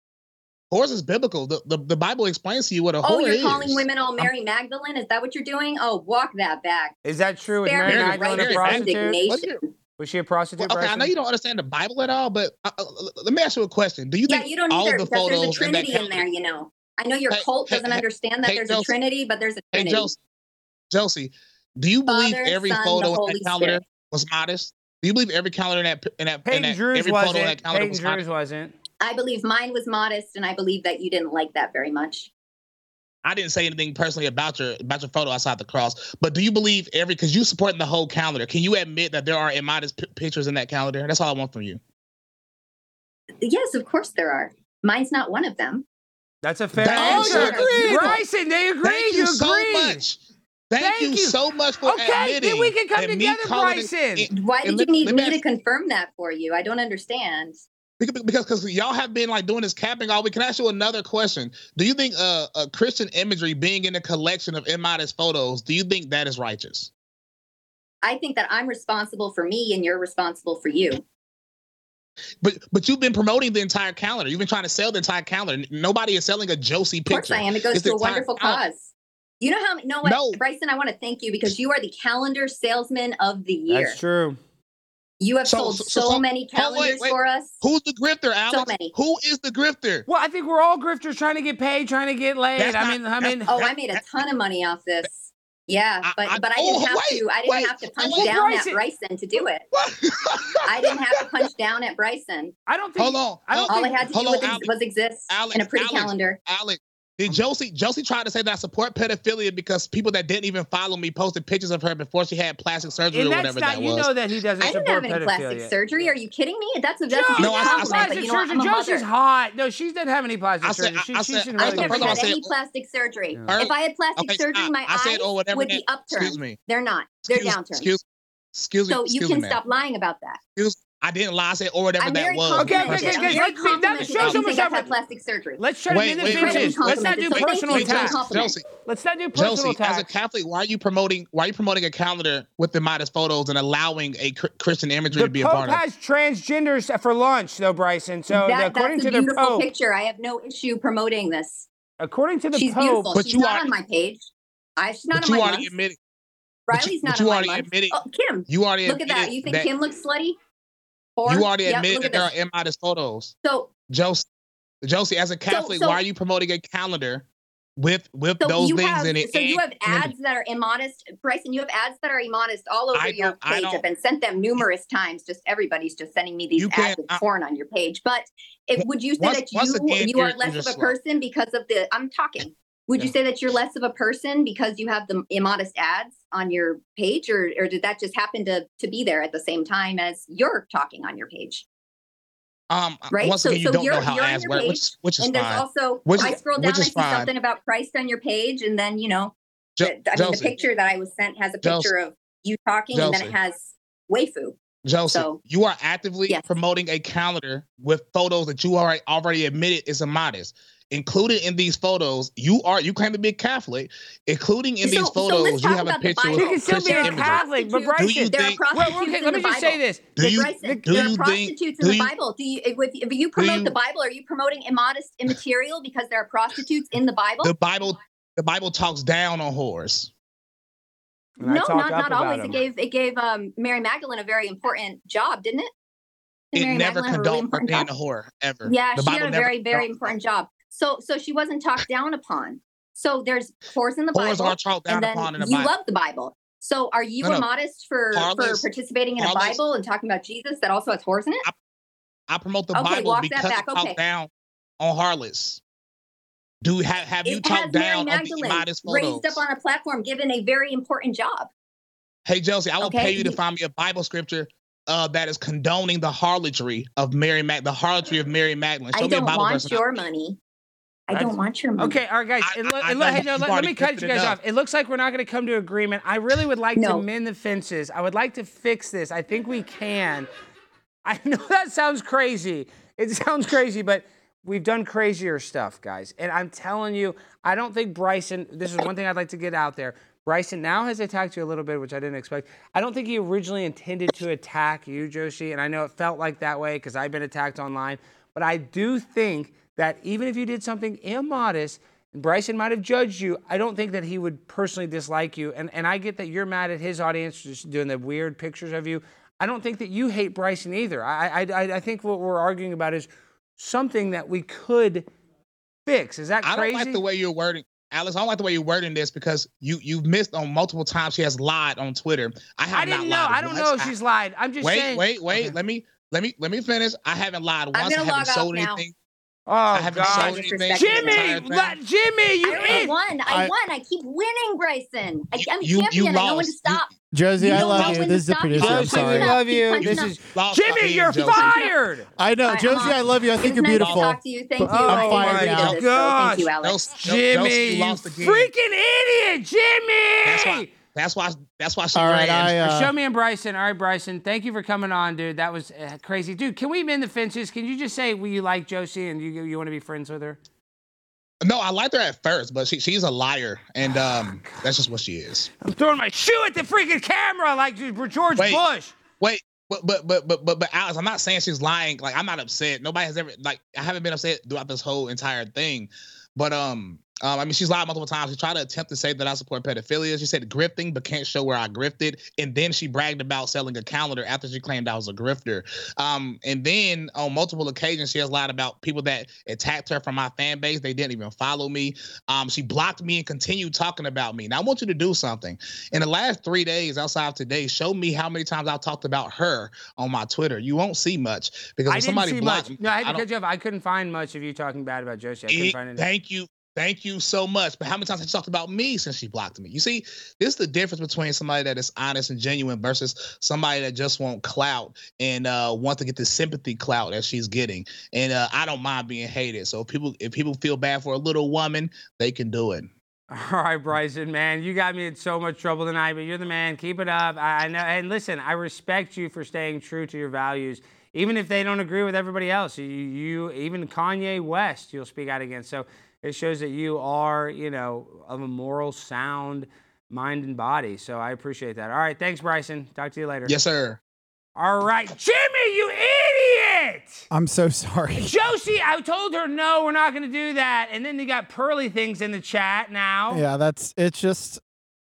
[SPEAKER 10] Whores is biblical. The, the the Bible explains to you what a
[SPEAKER 11] Oh,
[SPEAKER 10] whore is.
[SPEAKER 11] Oh, you're calling women all Mary Magdalene? Is that what you're doing? Oh, walk that back.
[SPEAKER 4] Is that true? Is
[SPEAKER 11] Spare
[SPEAKER 4] Mary
[SPEAKER 11] me the
[SPEAKER 4] Magdalene a prostitute? Was she a prostitute?
[SPEAKER 10] Well, okay, I know you don't understand the Bible at all, but uh, uh, let me ask you a question. Do you
[SPEAKER 11] Yeah,
[SPEAKER 10] think
[SPEAKER 11] you don't
[SPEAKER 10] all
[SPEAKER 11] either.
[SPEAKER 10] the
[SPEAKER 11] Because there's a
[SPEAKER 10] photos in that
[SPEAKER 11] trinity in there, you know. I know your
[SPEAKER 10] Hey,
[SPEAKER 11] cult
[SPEAKER 10] hey,
[SPEAKER 11] doesn't
[SPEAKER 10] hey,
[SPEAKER 11] understand that
[SPEAKER 10] hey,
[SPEAKER 11] there's a trinity, but there's a
[SPEAKER 10] Hey,
[SPEAKER 11] trinity.
[SPEAKER 10] Josie, Josie, do you believe
[SPEAKER 11] Father,
[SPEAKER 10] every
[SPEAKER 11] Son,
[SPEAKER 10] photo in that calendar
[SPEAKER 11] Spirit.
[SPEAKER 10] was modest? Do you believe every calendar in that in that, in
[SPEAKER 4] Peyton
[SPEAKER 10] that
[SPEAKER 4] Drews
[SPEAKER 10] every photo in that calendar
[SPEAKER 4] Peyton
[SPEAKER 10] was
[SPEAKER 4] Drews
[SPEAKER 10] modest?
[SPEAKER 4] wasn't.
[SPEAKER 11] I believe mine was modest, and I believe that you didn't like that very much.
[SPEAKER 10] I didn't say anything personally about your about your photo outside the cross. But do you believe every because you supporting the whole calendar? Can you admit that there are immodest p- pictures in that calendar? That's all I want from you.
[SPEAKER 11] Yes, of course there are. Mine's not one of them.
[SPEAKER 4] That's a fair
[SPEAKER 10] Thank
[SPEAKER 4] answer.
[SPEAKER 10] you.
[SPEAKER 4] Bryson, they agree.
[SPEAKER 10] Thank you,
[SPEAKER 4] you
[SPEAKER 10] so much. Thank, you, so much for
[SPEAKER 11] Okay, then we can come together,
[SPEAKER 10] calling it-
[SPEAKER 11] Bryson.
[SPEAKER 10] it-
[SPEAKER 11] Why
[SPEAKER 10] and
[SPEAKER 11] did
[SPEAKER 10] let-
[SPEAKER 11] you need me to confirm that for you? I don't understand.
[SPEAKER 10] Because because y'all have been like doing this capping all week. Can I ask you another question? Do you think uh, uh Christian imagery being in a collection of immodest photos, do you think that is righteous?
[SPEAKER 11] I think that I'm responsible for me and you're responsible for you.
[SPEAKER 10] But but you've been promoting the entire calendar. You've been trying to sell the entire calendar. Nobody is selling a Josie picture.
[SPEAKER 11] Of course
[SPEAKER 10] picture.
[SPEAKER 11] I am. It goes
[SPEAKER 10] It's
[SPEAKER 11] to a
[SPEAKER 10] entire
[SPEAKER 11] wonderful
[SPEAKER 10] calendar.
[SPEAKER 11] cause. You know how no what
[SPEAKER 10] No.
[SPEAKER 11] Bryson, I want to thank you because you are the calendar salesman of the year.
[SPEAKER 4] That's true.
[SPEAKER 11] You have
[SPEAKER 10] So-
[SPEAKER 11] sold
[SPEAKER 10] so-
[SPEAKER 11] so,
[SPEAKER 10] so- so-
[SPEAKER 11] many
[SPEAKER 10] hold- wait,
[SPEAKER 11] calendars
[SPEAKER 10] wait.
[SPEAKER 11] for us.
[SPEAKER 10] Who's the grifter, Alex?
[SPEAKER 11] many.
[SPEAKER 10] Who is the grifter?
[SPEAKER 4] Well, I think we're all grifters trying to get paid, trying to get laid.
[SPEAKER 10] That's
[SPEAKER 4] I
[SPEAKER 10] not-
[SPEAKER 4] mean, I mean,
[SPEAKER 11] Oh, I made a ton of money off this. Yeah, but but I didn't
[SPEAKER 10] oh,
[SPEAKER 11] have
[SPEAKER 10] wait,
[SPEAKER 11] to. I didn't
[SPEAKER 10] wait,
[SPEAKER 11] have to punch
[SPEAKER 10] wait,
[SPEAKER 11] down
[SPEAKER 4] Bryson.
[SPEAKER 11] at Bryson to do it. I didn't have to punch down at Bryson.
[SPEAKER 4] I don't think.
[SPEAKER 10] Hold on.
[SPEAKER 4] I don't
[SPEAKER 11] All
[SPEAKER 4] think.
[SPEAKER 11] I had to do
[SPEAKER 10] hold
[SPEAKER 11] was,
[SPEAKER 10] Alex.
[SPEAKER 11] was exist
[SPEAKER 10] Alex,
[SPEAKER 11] in a pretty
[SPEAKER 10] Alex,
[SPEAKER 11] calendar.
[SPEAKER 10] Alex, did Josie Josie tried to say that I support pedophilia because people that didn't even follow me posted pictures of her before she had plastic surgery
[SPEAKER 4] and
[SPEAKER 10] or whatever
[SPEAKER 4] not.
[SPEAKER 10] that
[SPEAKER 4] You
[SPEAKER 10] was?
[SPEAKER 4] know that he doesn't
[SPEAKER 11] I didn't
[SPEAKER 4] support
[SPEAKER 11] have any plastic
[SPEAKER 4] pedophilia.
[SPEAKER 11] surgery. Are you kidding me? That's a that's a
[SPEAKER 4] No,
[SPEAKER 11] huge
[SPEAKER 10] I- I- I
[SPEAKER 11] compliment.
[SPEAKER 10] said-
[SPEAKER 11] but you know what?
[SPEAKER 4] surgery.
[SPEAKER 11] I'm a
[SPEAKER 4] Josie's
[SPEAKER 11] mother.
[SPEAKER 4] hot. No, she doesn't have any plastic
[SPEAKER 10] I said-
[SPEAKER 4] surgery. She,
[SPEAKER 10] I
[SPEAKER 4] she
[SPEAKER 10] said-
[SPEAKER 4] shouldn't
[SPEAKER 10] I
[SPEAKER 11] I've
[SPEAKER 4] really
[SPEAKER 11] never
[SPEAKER 10] first of all,
[SPEAKER 11] had
[SPEAKER 10] said-
[SPEAKER 11] any plastic surgery.
[SPEAKER 10] Yeah.
[SPEAKER 11] If I had plastic
[SPEAKER 10] Okay,
[SPEAKER 11] surgery,
[SPEAKER 10] I-
[SPEAKER 11] my
[SPEAKER 10] I said, oh,
[SPEAKER 11] eyes
[SPEAKER 10] or whatever
[SPEAKER 11] would be upturned.
[SPEAKER 10] excuse me.
[SPEAKER 11] They're not. They're
[SPEAKER 10] Excuse-
[SPEAKER 11] downturned.
[SPEAKER 10] Excuse, excuse me.
[SPEAKER 11] so you can stop lying about that.
[SPEAKER 10] Excuse, I didn't lie. I said or whatever
[SPEAKER 11] I'm
[SPEAKER 10] that was.
[SPEAKER 4] Okay, okay,
[SPEAKER 11] complimented.
[SPEAKER 4] okay,
[SPEAKER 11] I'm
[SPEAKER 4] guys,
[SPEAKER 11] very
[SPEAKER 4] let's be- that
[SPEAKER 11] complimented
[SPEAKER 4] shows
[SPEAKER 11] that
[SPEAKER 4] how
[SPEAKER 11] you
[SPEAKER 4] much
[SPEAKER 11] think I've
[SPEAKER 4] effort-
[SPEAKER 11] had plastic surgery.
[SPEAKER 4] Let's try
[SPEAKER 10] Wait,
[SPEAKER 4] mend the
[SPEAKER 10] wait, wait,
[SPEAKER 4] Let's not do
[SPEAKER 11] wait, wait,
[SPEAKER 4] personal
[SPEAKER 11] wait,
[SPEAKER 4] attacks.
[SPEAKER 11] Josie,
[SPEAKER 10] Josie,
[SPEAKER 4] Let's not do personal
[SPEAKER 10] Josie, as a. Catholic, why are you promoting? Why are you promoting a calendar with the modest photos and allowing a Christian imagery
[SPEAKER 4] The
[SPEAKER 10] to be a part of? it?
[SPEAKER 4] has transgenders for lunch, though, Bryson. So
[SPEAKER 11] that,
[SPEAKER 4] according
[SPEAKER 11] that's a
[SPEAKER 4] to the
[SPEAKER 11] beautiful
[SPEAKER 4] Pope,
[SPEAKER 11] picture. I have no issue promoting this.
[SPEAKER 4] according to the
[SPEAKER 11] She's
[SPEAKER 4] Pope,
[SPEAKER 11] beautiful.
[SPEAKER 10] But
[SPEAKER 11] she's
[SPEAKER 10] you
[SPEAKER 11] not
[SPEAKER 10] are-
[SPEAKER 11] on my page. I, she's not
[SPEAKER 10] But
[SPEAKER 11] on
[SPEAKER 10] you
[SPEAKER 11] my
[SPEAKER 10] already
[SPEAKER 11] month.
[SPEAKER 10] admitted. but
[SPEAKER 11] Riley's not on my
[SPEAKER 10] already
[SPEAKER 11] month.
[SPEAKER 10] admitted-
[SPEAKER 11] Oh, Kim,
[SPEAKER 10] You already
[SPEAKER 11] look at that. You think Kim looks slutty? Whore?
[SPEAKER 10] You already
[SPEAKER 11] Yep,
[SPEAKER 10] admitted
[SPEAKER 11] look
[SPEAKER 10] that
[SPEAKER 11] at
[SPEAKER 10] there are immodest photos.
[SPEAKER 11] So,
[SPEAKER 10] Josie, Josie, as a Catholic,
[SPEAKER 11] so-
[SPEAKER 10] why are you promoting a calendar with with
[SPEAKER 11] so
[SPEAKER 10] those things
[SPEAKER 11] have
[SPEAKER 10] in it?
[SPEAKER 11] so you have ads that are immodest. Bryson, you have ads that are immodest all over
[SPEAKER 10] I
[SPEAKER 11] your page. I've been sent them numerous times. Just everybody's just sending me these ads
[SPEAKER 10] I-
[SPEAKER 11] porn on your page. But it, would you say
[SPEAKER 10] Once-
[SPEAKER 11] that you
[SPEAKER 10] again,
[SPEAKER 11] you are less of a person because of the? I'm talking. Would you say that you're less of a person because you have the immodest ads on your page, or or did that just happen to to be there at the same time as you're talking on your page?
[SPEAKER 10] Um,
[SPEAKER 11] Right.
[SPEAKER 10] once
[SPEAKER 11] so
[SPEAKER 10] again, you
[SPEAKER 11] so
[SPEAKER 10] don't
[SPEAKER 11] you're,
[SPEAKER 10] know how ads work, which which is
[SPEAKER 11] and there's
[SPEAKER 10] fine.
[SPEAKER 11] also
[SPEAKER 10] Which
[SPEAKER 11] I scroll down, I see
[SPEAKER 10] fine.
[SPEAKER 11] something about Christ on your page, and then you know,
[SPEAKER 10] Jo-
[SPEAKER 11] the, I mean, the picture that I was sent has a
[SPEAKER 10] Josie.
[SPEAKER 11] picture of you talking, and then it has waifu.
[SPEAKER 10] Josie,
[SPEAKER 11] So-
[SPEAKER 10] you are actively
[SPEAKER 11] Yes.
[SPEAKER 10] promoting a calendar with photos that you already already admitted is immodest. Included in these photos, you are you claim to be a Catholic. Including in
[SPEAKER 11] So-
[SPEAKER 10] these photos,
[SPEAKER 11] let's
[SPEAKER 10] you have a picture
[SPEAKER 11] Bible.
[SPEAKER 10] with
[SPEAKER 4] you can still be a
[SPEAKER 11] There.
[SPEAKER 4] Catholic, but
[SPEAKER 11] prostitutes-
[SPEAKER 10] Do you
[SPEAKER 4] Bryson,
[SPEAKER 11] There are
[SPEAKER 10] think-
[SPEAKER 4] Well, okay,
[SPEAKER 11] in
[SPEAKER 4] let me just
[SPEAKER 11] Bible.
[SPEAKER 4] say this.
[SPEAKER 10] Do you
[SPEAKER 11] Bryson,
[SPEAKER 10] do
[SPEAKER 11] there
[SPEAKER 10] you
[SPEAKER 11] are
[SPEAKER 10] think
[SPEAKER 11] prostitutes
[SPEAKER 10] do
[SPEAKER 11] in the
[SPEAKER 10] you
[SPEAKER 11] Bible. Do you if, if you promote
[SPEAKER 10] you-
[SPEAKER 11] the Bible, are you promoting immodest immaterial because there are prostitutes in the Bible?
[SPEAKER 10] the Bible the Bible talks down on whores?
[SPEAKER 4] And I
[SPEAKER 11] no,
[SPEAKER 4] talk
[SPEAKER 11] not
[SPEAKER 4] up
[SPEAKER 11] not
[SPEAKER 4] about
[SPEAKER 11] always.
[SPEAKER 4] them.
[SPEAKER 11] It gave it gave um, Mary Magdalene a very important job, didn't it? Didn't
[SPEAKER 10] It
[SPEAKER 11] Mary
[SPEAKER 10] never
[SPEAKER 11] Magdalene really
[SPEAKER 10] condoned her
[SPEAKER 11] important
[SPEAKER 10] being a whore ever.
[SPEAKER 11] Yeah,
[SPEAKER 10] the
[SPEAKER 11] she
[SPEAKER 10] Bible
[SPEAKER 11] had a very, very
[SPEAKER 10] condoned-
[SPEAKER 11] important job. So, so she wasn't talked down upon. So there's whores in the
[SPEAKER 10] Whores
[SPEAKER 11] Bible,
[SPEAKER 10] are talked down
[SPEAKER 11] and then
[SPEAKER 10] upon in the
[SPEAKER 11] you
[SPEAKER 10] Bible.
[SPEAKER 11] love the Bible. So, are you
[SPEAKER 10] No, no.
[SPEAKER 11] immodest for for participating in a Bible and talking about Jesus that also has whores in it?
[SPEAKER 10] I promote the
[SPEAKER 11] Okay,
[SPEAKER 10] Bible
[SPEAKER 11] walk that
[SPEAKER 10] because
[SPEAKER 11] back,
[SPEAKER 10] it talks
[SPEAKER 11] okay.
[SPEAKER 10] down on harlots. Do have have you
[SPEAKER 11] it has
[SPEAKER 10] talked
[SPEAKER 11] Mary
[SPEAKER 10] down on the
[SPEAKER 11] Magdalene
[SPEAKER 10] immodest photos?
[SPEAKER 11] raised up on a platform, given a very important job.
[SPEAKER 10] Hey Josie, I will
[SPEAKER 11] Okay,
[SPEAKER 10] pay you to find me a Bible scripture uh, that is condoning the harlotry of Mary Mag, the harlotry of Mary Magdalene. Show
[SPEAKER 11] I
[SPEAKER 10] me a
[SPEAKER 11] don't
[SPEAKER 10] Bible
[SPEAKER 11] want
[SPEAKER 10] verse. and
[SPEAKER 11] your money. I don't want your money.
[SPEAKER 4] Okay, all right, guys.
[SPEAKER 10] I-
[SPEAKER 4] it lo-
[SPEAKER 10] I- I
[SPEAKER 4] it lo-
[SPEAKER 10] know,
[SPEAKER 4] hey, no, let, let me cut you guys
[SPEAKER 10] enough.
[SPEAKER 4] off. It looks like we're not going to come to agreement. I really would like to mend the fences. I would like to fix this. I think we can. I *laughs* know that sounds crazy. It sounds crazy, but we've done crazier stuff, guys. And I'm telling you, I don't think Bryson. This is one thing I'd like to get out there. Bryson now has attacked you a little bit, which I didn't expect. I don't think he originally intended to attack you, Joshi, and I know it felt like that way because I've been attacked online. But I do think that even if you did something immodest, Bryson might have judged you, I don't think that he would personally dislike you. And and I get that you're mad at his audience just doing the weird pictures of you. I don't think that you hate Bryson either. I I, I think what we're arguing about is something that we could fix. Is that crazy?
[SPEAKER 10] I don't like the way you're wording, Alex. I don't like the way you're wording this because you you've missed on multiple times. She has lied on Twitter. I have
[SPEAKER 4] I didn't
[SPEAKER 10] not
[SPEAKER 4] know.
[SPEAKER 10] lied
[SPEAKER 4] I don't
[SPEAKER 10] once.
[SPEAKER 4] know if she's lied. I'm just
[SPEAKER 10] wait,
[SPEAKER 4] saying.
[SPEAKER 10] wait, wait.
[SPEAKER 4] Okay.
[SPEAKER 10] Let me let me let me finish. I haven't lied once.
[SPEAKER 11] I'm
[SPEAKER 10] I haven't
[SPEAKER 11] log off
[SPEAKER 10] sold
[SPEAKER 11] now.
[SPEAKER 10] anything.
[SPEAKER 4] Oh
[SPEAKER 10] haven't
[SPEAKER 4] God,
[SPEAKER 10] sold anything
[SPEAKER 4] Jimmy, let- Jimmy, you
[SPEAKER 11] I already
[SPEAKER 4] in?
[SPEAKER 11] won. I,
[SPEAKER 5] I-
[SPEAKER 11] won. I keep winning, Bryson. I, I'm a
[SPEAKER 10] You- you
[SPEAKER 11] champion. I know when to
[SPEAKER 10] lost. You-
[SPEAKER 11] stop.
[SPEAKER 5] Josie,
[SPEAKER 11] You
[SPEAKER 5] I love you. This is the producer. I'm
[SPEAKER 4] Josie, we love you. This is Jimmy. You're
[SPEAKER 10] Josie.
[SPEAKER 4] fired.
[SPEAKER 5] I know,
[SPEAKER 11] All right,
[SPEAKER 5] Josie,
[SPEAKER 11] I'm
[SPEAKER 5] I love you. I
[SPEAKER 11] It
[SPEAKER 5] think
[SPEAKER 11] was
[SPEAKER 5] you're
[SPEAKER 11] nice to
[SPEAKER 5] beautiful.
[SPEAKER 11] talk to you. Thank you.
[SPEAKER 4] Oh
[SPEAKER 11] I
[SPEAKER 4] my
[SPEAKER 11] agree to this, so Thank
[SPEAKER 4] gosh.
[SPEAKER 11] you, Alex.
[SPEAKER 4] Jimmy,
[SPEAKER 10] Josie,
[SPEAKER 4] you
[SPEAKER 10] lost again.
[SPEAKER 4] freaking idiot, Jimmy.
[SPEAKER 10] That's why. That's why. She
[SPEAKER 5] All right. I uh,
[SPEAKER 4] Show me and Bryson. All right, Bryson. Thank you for coming on, dude. That was uh, crazy, dude. Can we mend the fences? Can you just say well, you like Josie and you you want to be friends with her?
[SPEAKER 10] No, I liked her at first, but she, she's a liar, and um, *sighs* that's just what she is.
[SPEAKER 4] I'm throwing my shoe at the freaking camera like George
[SPEAKER 10] Wait.
[SPEAKER 4] Bush.
[SPEAKER 10] Wait, but but but but but but Alex, I'm not saying she's lying. Like I'm not upset. Nobody has ever like I haven't been upset throughout this whole entire thing. But um, um, I mean, she's lied multiple times. She tried to attempt to say that I support pedophilia. She said grifting, but can't show where I grifted. And then she bragged about selling a calendar after she claimed I was a grifter. Um, and then on multiple occasions, she has lied about people that attacked her from my fan base. They didn't even follow me. Um, she blocked me and continued talking about me. Now I want you to do something. In the last three days, outside of today, show me how many times I've talked about her on my Twitter. You won't see much because
[SPEAKER 4] I didn't
[SPEAKER 10] somebody
[SPEAKER 4] see
[SPEAKER 10] blocked
[SPEAKER 4] much. No, I had
[SPEAKER 10] I
[SPEAKER 4] to cut you off. I couldn't find much of you talking bad about Josie. I couldn't
[SPEAKER 10] Eh,
[SPEAKER 4] find it.
[SPEAKER 10] Thank you. Thank you so much. But how many times have you talked about me since she blocked me? You see, this is the difference between somebody that is honest and genuine versus somebody that just want clout and uh want to get the sympathy clout that she's getting. And uh I don't mind being hated. So if people if people feel bad for a little woman, they can do it.
[SPEAKER 4] All right, Bryson, man, you got me in so much trouble tonight, but you're the man. Keep it up. I, I know, and listen, I respect you for staying true to your values, even if they don't agree with everybody else. You, you even Kanye West, you'll speak out against. So it shows that you are, you know, of a moral, sound mind and body. So I appreciate that. All right, thanks, Bryson. Talk to you later.
[SPEAKER 10] Yes, sir.
[SPEAKER 4] All right, Jimmy, you idiot!
[SPEAKER 5] I'm so sorry. *laughs*
[SPEAKER 4] Josie, I told her no, we're not going to do that, and then you got pearly things in the chat now.
[SPEAKER 5] Yeah, that's it's just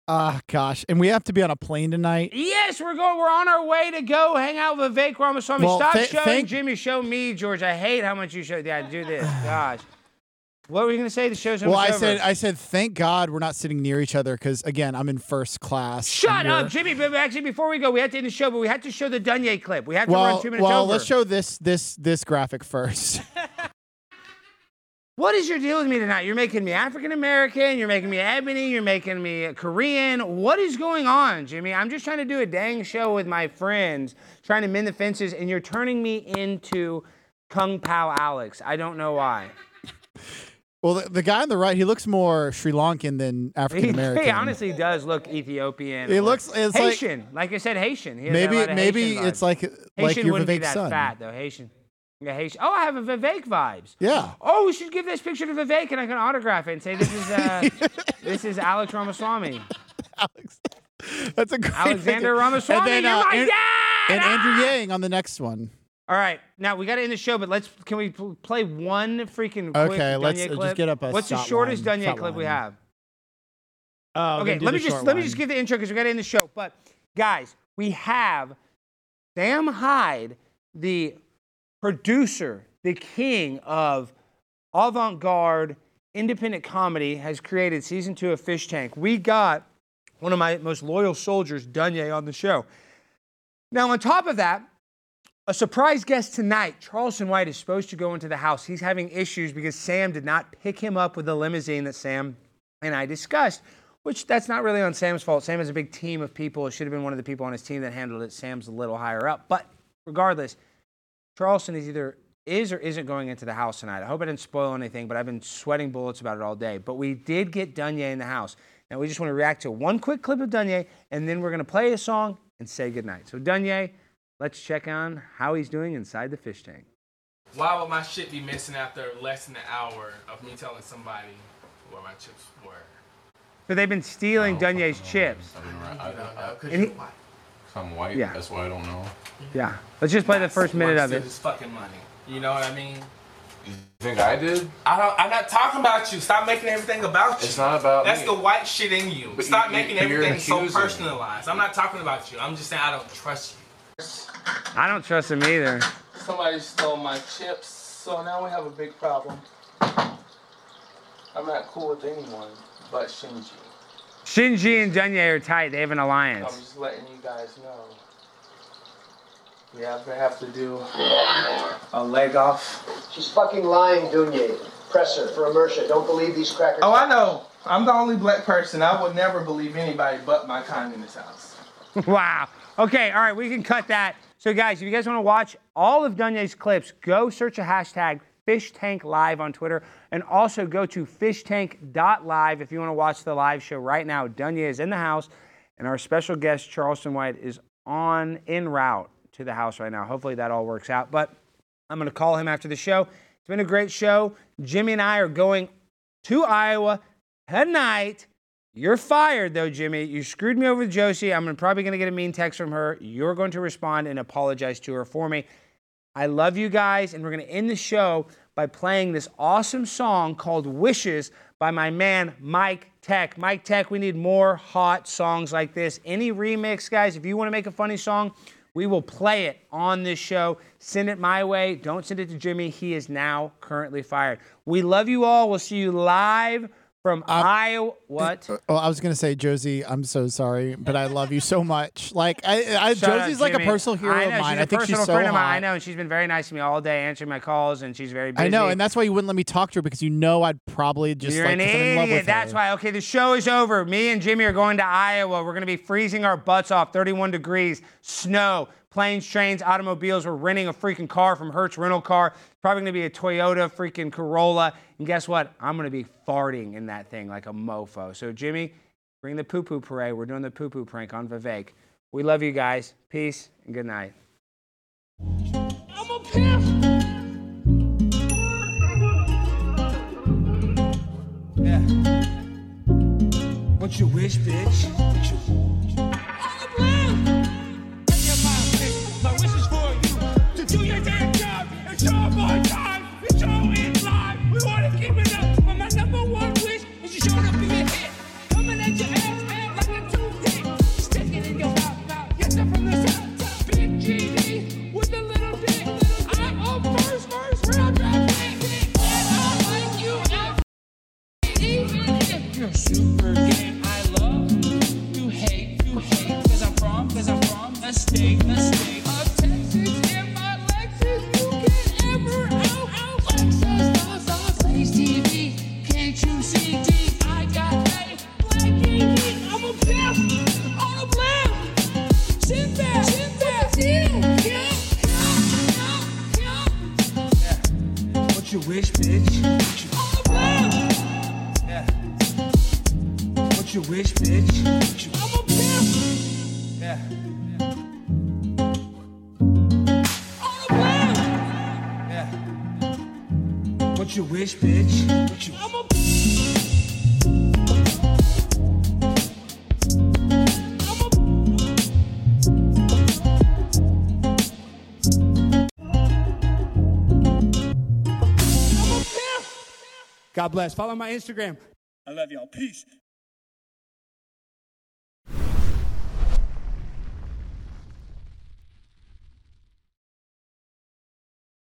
[SPEAKER 5] ah gosh. And we have to be on a plane tonight.
[SPEAKER 4] Yes, we're going. We're on our way to go hang out with Vivek Ramaswamy.
[SPEAKER 5] Well,
[SPEAKER 4] Stop
[SPEAKER 5] th-
[SPEAKER 4] showing
[SPEAKER 5] thank-
[SPEAKER 4] Jimmy. Show me, George. I hate how much you show. Yeah, do this. *sighs* Gosh. What were you gonna say? The show's
[SPEAKER 5] Well,
[SPEAKER 4] almost
[SPEAKER 5] I said
[SPEAKER 4] over.
[SPEAKER 5] I said thank God we're not sitting near each other because again I'm in first class.
[SPEAKER 4] Shut up, Jimmy. But actually, before we go, we have to end the show, but we had to show the Duanyay clip. We have to
[SPEAKER 5] Well,
[SPEAKER 4] run two minutes
[SPEAKER 5] well,
[SPEAKER 4] over.
[SPEAKER 5] let's show this this this graphic first. *laughs*
[SPEAKER 4] What is your deal with me tonight? You're making me African American. You're making me ebony. You're making me Korean. What is going on, Jimmy? I'm just trying to do a dang show with my friends, trying to mend the fences, and you're turning me into Kung Pao Alex. I don't know why. *laughs*
[SPEAKER 5] well, the, the guy on the right, he looks more Sri Lankan than African *laughs* American.
[SPEAKER 4] he honestly does look Ethiopian.
[SPEAKER 5] He looks- it's
[SPEAKER 4] Haitian. Like, I said, Haitian. He
[SPEAKER 5] maybe maybe
[SPEAKER 4] Haitian
[SPEAKER 5] it's like like
[SPEAKER 4] Haitian
[SPEAKER 5] your
[SPEAKER 4] wouldn't be that
[SPEAKER 5] son.
[SPEAKER 4] fat though. Haitian. Yeah, Haitian. Oh, I have a Vivek vibes.
[SPEAKER 5] Yeah.
[SPEAKER 4] Oh, we should give this picture to Vivek and I can autograph it and say this is uh, *laughs* this is Alex Ramaswamy.
[SPEAKER 5] Alex, that's a great
[SPEAKER 4] Alexander
[SPEAKER 5] picture.
[SPEAKER 4] Ramaswamy,
[SPEAKER 5] And then,
[SPEAKER 4] you're
[SPEAKER 5] uh,
[SPEAKER 4] my
[SPEAKER 5] An-
[SPEAKER 4] dad!
[SPEAKER 5] And Andrew Yang on the next one.
[SPEAKER 4] All right, now we got to end the show, but let's can we play one freaking quick
[SPEAKER 5] Okay, let's,
[SPEAKER 4] Duanyay
[SPEAKER 5] uh, just
[SPEAKER 4] clip?
[SPEAKER 5] get up a
[SPEAKER 4] What's the shortest
[SPEAKER 5] line,
[SPEAKER 4] Duanyay
[SPEAKER 5] shot
[SPEAKER 4] clip we have?
[SPEAKER 5] Oh,
[SPEAKER 4] okay, let me just
[SPEAKER 5] short
[SPEAKER 4] let me just give the intro because we got to end the show. But guys, we have Sam Hyde, the producer, the king of avant-garde independent comedy, has created season two of Fish Tank. We got one of my most loyal soldiers, Duanyay, on the show. Now, on top of that, a surprise guest tonight, Charleston White, is supposed to go into the house. He's having issues because Sam did not pick him up with the limousine that Sam and I discussed, which that's not really on Sam's fault. Sam has a big team of people. It should have been one of the people on his team that handled it. Sam's a little higher up. But regardless, Charleston is either is or isn't going into the house tonight. I hope I didn't spoil anything, but I've been sweating bullets about it all day. But we did get Duanyay in the house. Now we just want to react to one quick clip of Duanyay, and then we're going to play a song and say goodnight. So Duanyay, let's check on how he's doing inside the fish tank.
[SPEAKER 12] Why would my shit be missing after less than an hour of me telling somebody where my chips were?
[SPEAKER 4] So they've been stealing Duanyay's chips.
[SPEAKER 12] I don't know. Uh, Cause
[SPEAKER 4] And
[SPEAKER 12] you're
[SPEAKER 4] he-
[SPEAKER 12] white.
[SPEAKER 13] I'm white.
[SPEAKER 4] Yeah.
[SPEAKER 13] That's why I don't know.
[SPEAKER 4] Yeah. Let's just play the first minute of it.
[SPEAKER 12] This fucking money. You know what I mean?
[SPEAKER 13] You think I did?
[SPEAKER 12] I don't. I'm not talking about you. Stop making everything about you.
[SPEAKER 13] It's not about me.
[SPEAKER 12] That's
[SPEAKER 13] me.
[SPEAKER 12] the white shit in you.
[SPEAKER 13] But
[SPEAKER 12] Stop
[SPEAKER 13] you-
[SPEAKER 12] making
[SPEAKER 13] but you're
[SPEAKER 12] everything so
[SPEAKER 13] accusing me.
[SPEAKER 12] personalized. I'm not talking about you. I'm just saying I don't trust you.
[SPEAKER 4] I don't trust him either.
[SPEAKER 12] Somebody stole my chips, so now we have a big problem. I'm not cool with anyone but Shinji.
[SPEAKER 4] Shinji and Duanyay are tight. They have an alliance.
[SPEAKER 12] I'm just letting you guys know. We have to have to do a leg off
[SPEAKER 14] She's fucking lying, Duanyay. Press her for immersion. Don't believe these crackers.
[SPEAKER 12] Oh, I know. I'm the only black person. I would never believe anybody but my kind in this house. *laughs*
[SPEAKER 4] wow. Okay, all right, we can cut that. So, guys, if you guys want to watch all of Duanyay's clips, go search a hashtag Fish Tank Live on Twitter, and also go to fishtank.live if you want to watch the live show right now. Duanyay is in the house, and our special guest Charleston White is on en route to the house right now. Hopefully that all works out. But I'm going to call him after the show. It's been a great show. Jimmy and I are going to Iowa tonight. You're fired though, Jimmy. You screwed me over with Josie. I'm probably going to get a mean text from her. You're going to respond and apologize to her for me. I love you guys, and we're going to end the show by playing this awesome song called Wishes by my man Mike Tech. Mike Tech, we need more hot songs like this. Any remix, guys, if you want to make a funny song, we will play it on this show. Send it my way. Don't send it to Jimmy. He is now currently fired. We love you all. We'll see you live from uh, Iowa. What?
[SPEAKER 5] Uh, oh, I was gonna say, Josie, I'm so sorry, but I love you so much. Like, I, I Josie's like a personal hero
[SPEAKER 4] I know,
[SPEAKER 5] of mine.
[SPEAKER 4] She's
[SPEAKER 5] I think
[SPEAKER 4] personal
[SPEAKER 5] she's so
[SPEAKER 4] friend of mine.
[SPEAKER 5] hot.
[SPEAKER 4] I know, and she's been very nice to me all day, answering my calls, and she's very busy.
[SPEAKER 5] I know, and that's why you wouldn't let me talk to her because you know I'd probably just
[SPEAKER 4] You're
[SPEAKER 5] like
[SPEAKER 4] an
[SPEAKER 5] I'm in love with
[SPEAKER 4] That's
[SPEAKER 5] her.
[SPEAKER 4] why. Okay, the show is over. Me and Jimmy are going to Iowa. We're going to be freezing our butts off, 31 degrees, snow, planes, trains, automobiles. We're renting a freaking car from Hertz Rental Car. It's probably going to be a Toyota freaking Corolla. And guess what? I'm going to be farting in that thing like a mofo. So, Jimmy, bring the poo poo parade. We're doing the poo poo prank on Vivek. We love you guys. Peace and good night.
[SPEAKER 2] I'm a pimp.
[SPEAKER 1] Yeah. What you wish, bitch?
[SPEAKER 2] From a state,
[SPEAKER 1] God bless. Follow my Instagram.
[SPEAKER 2] I love y'all. Peace.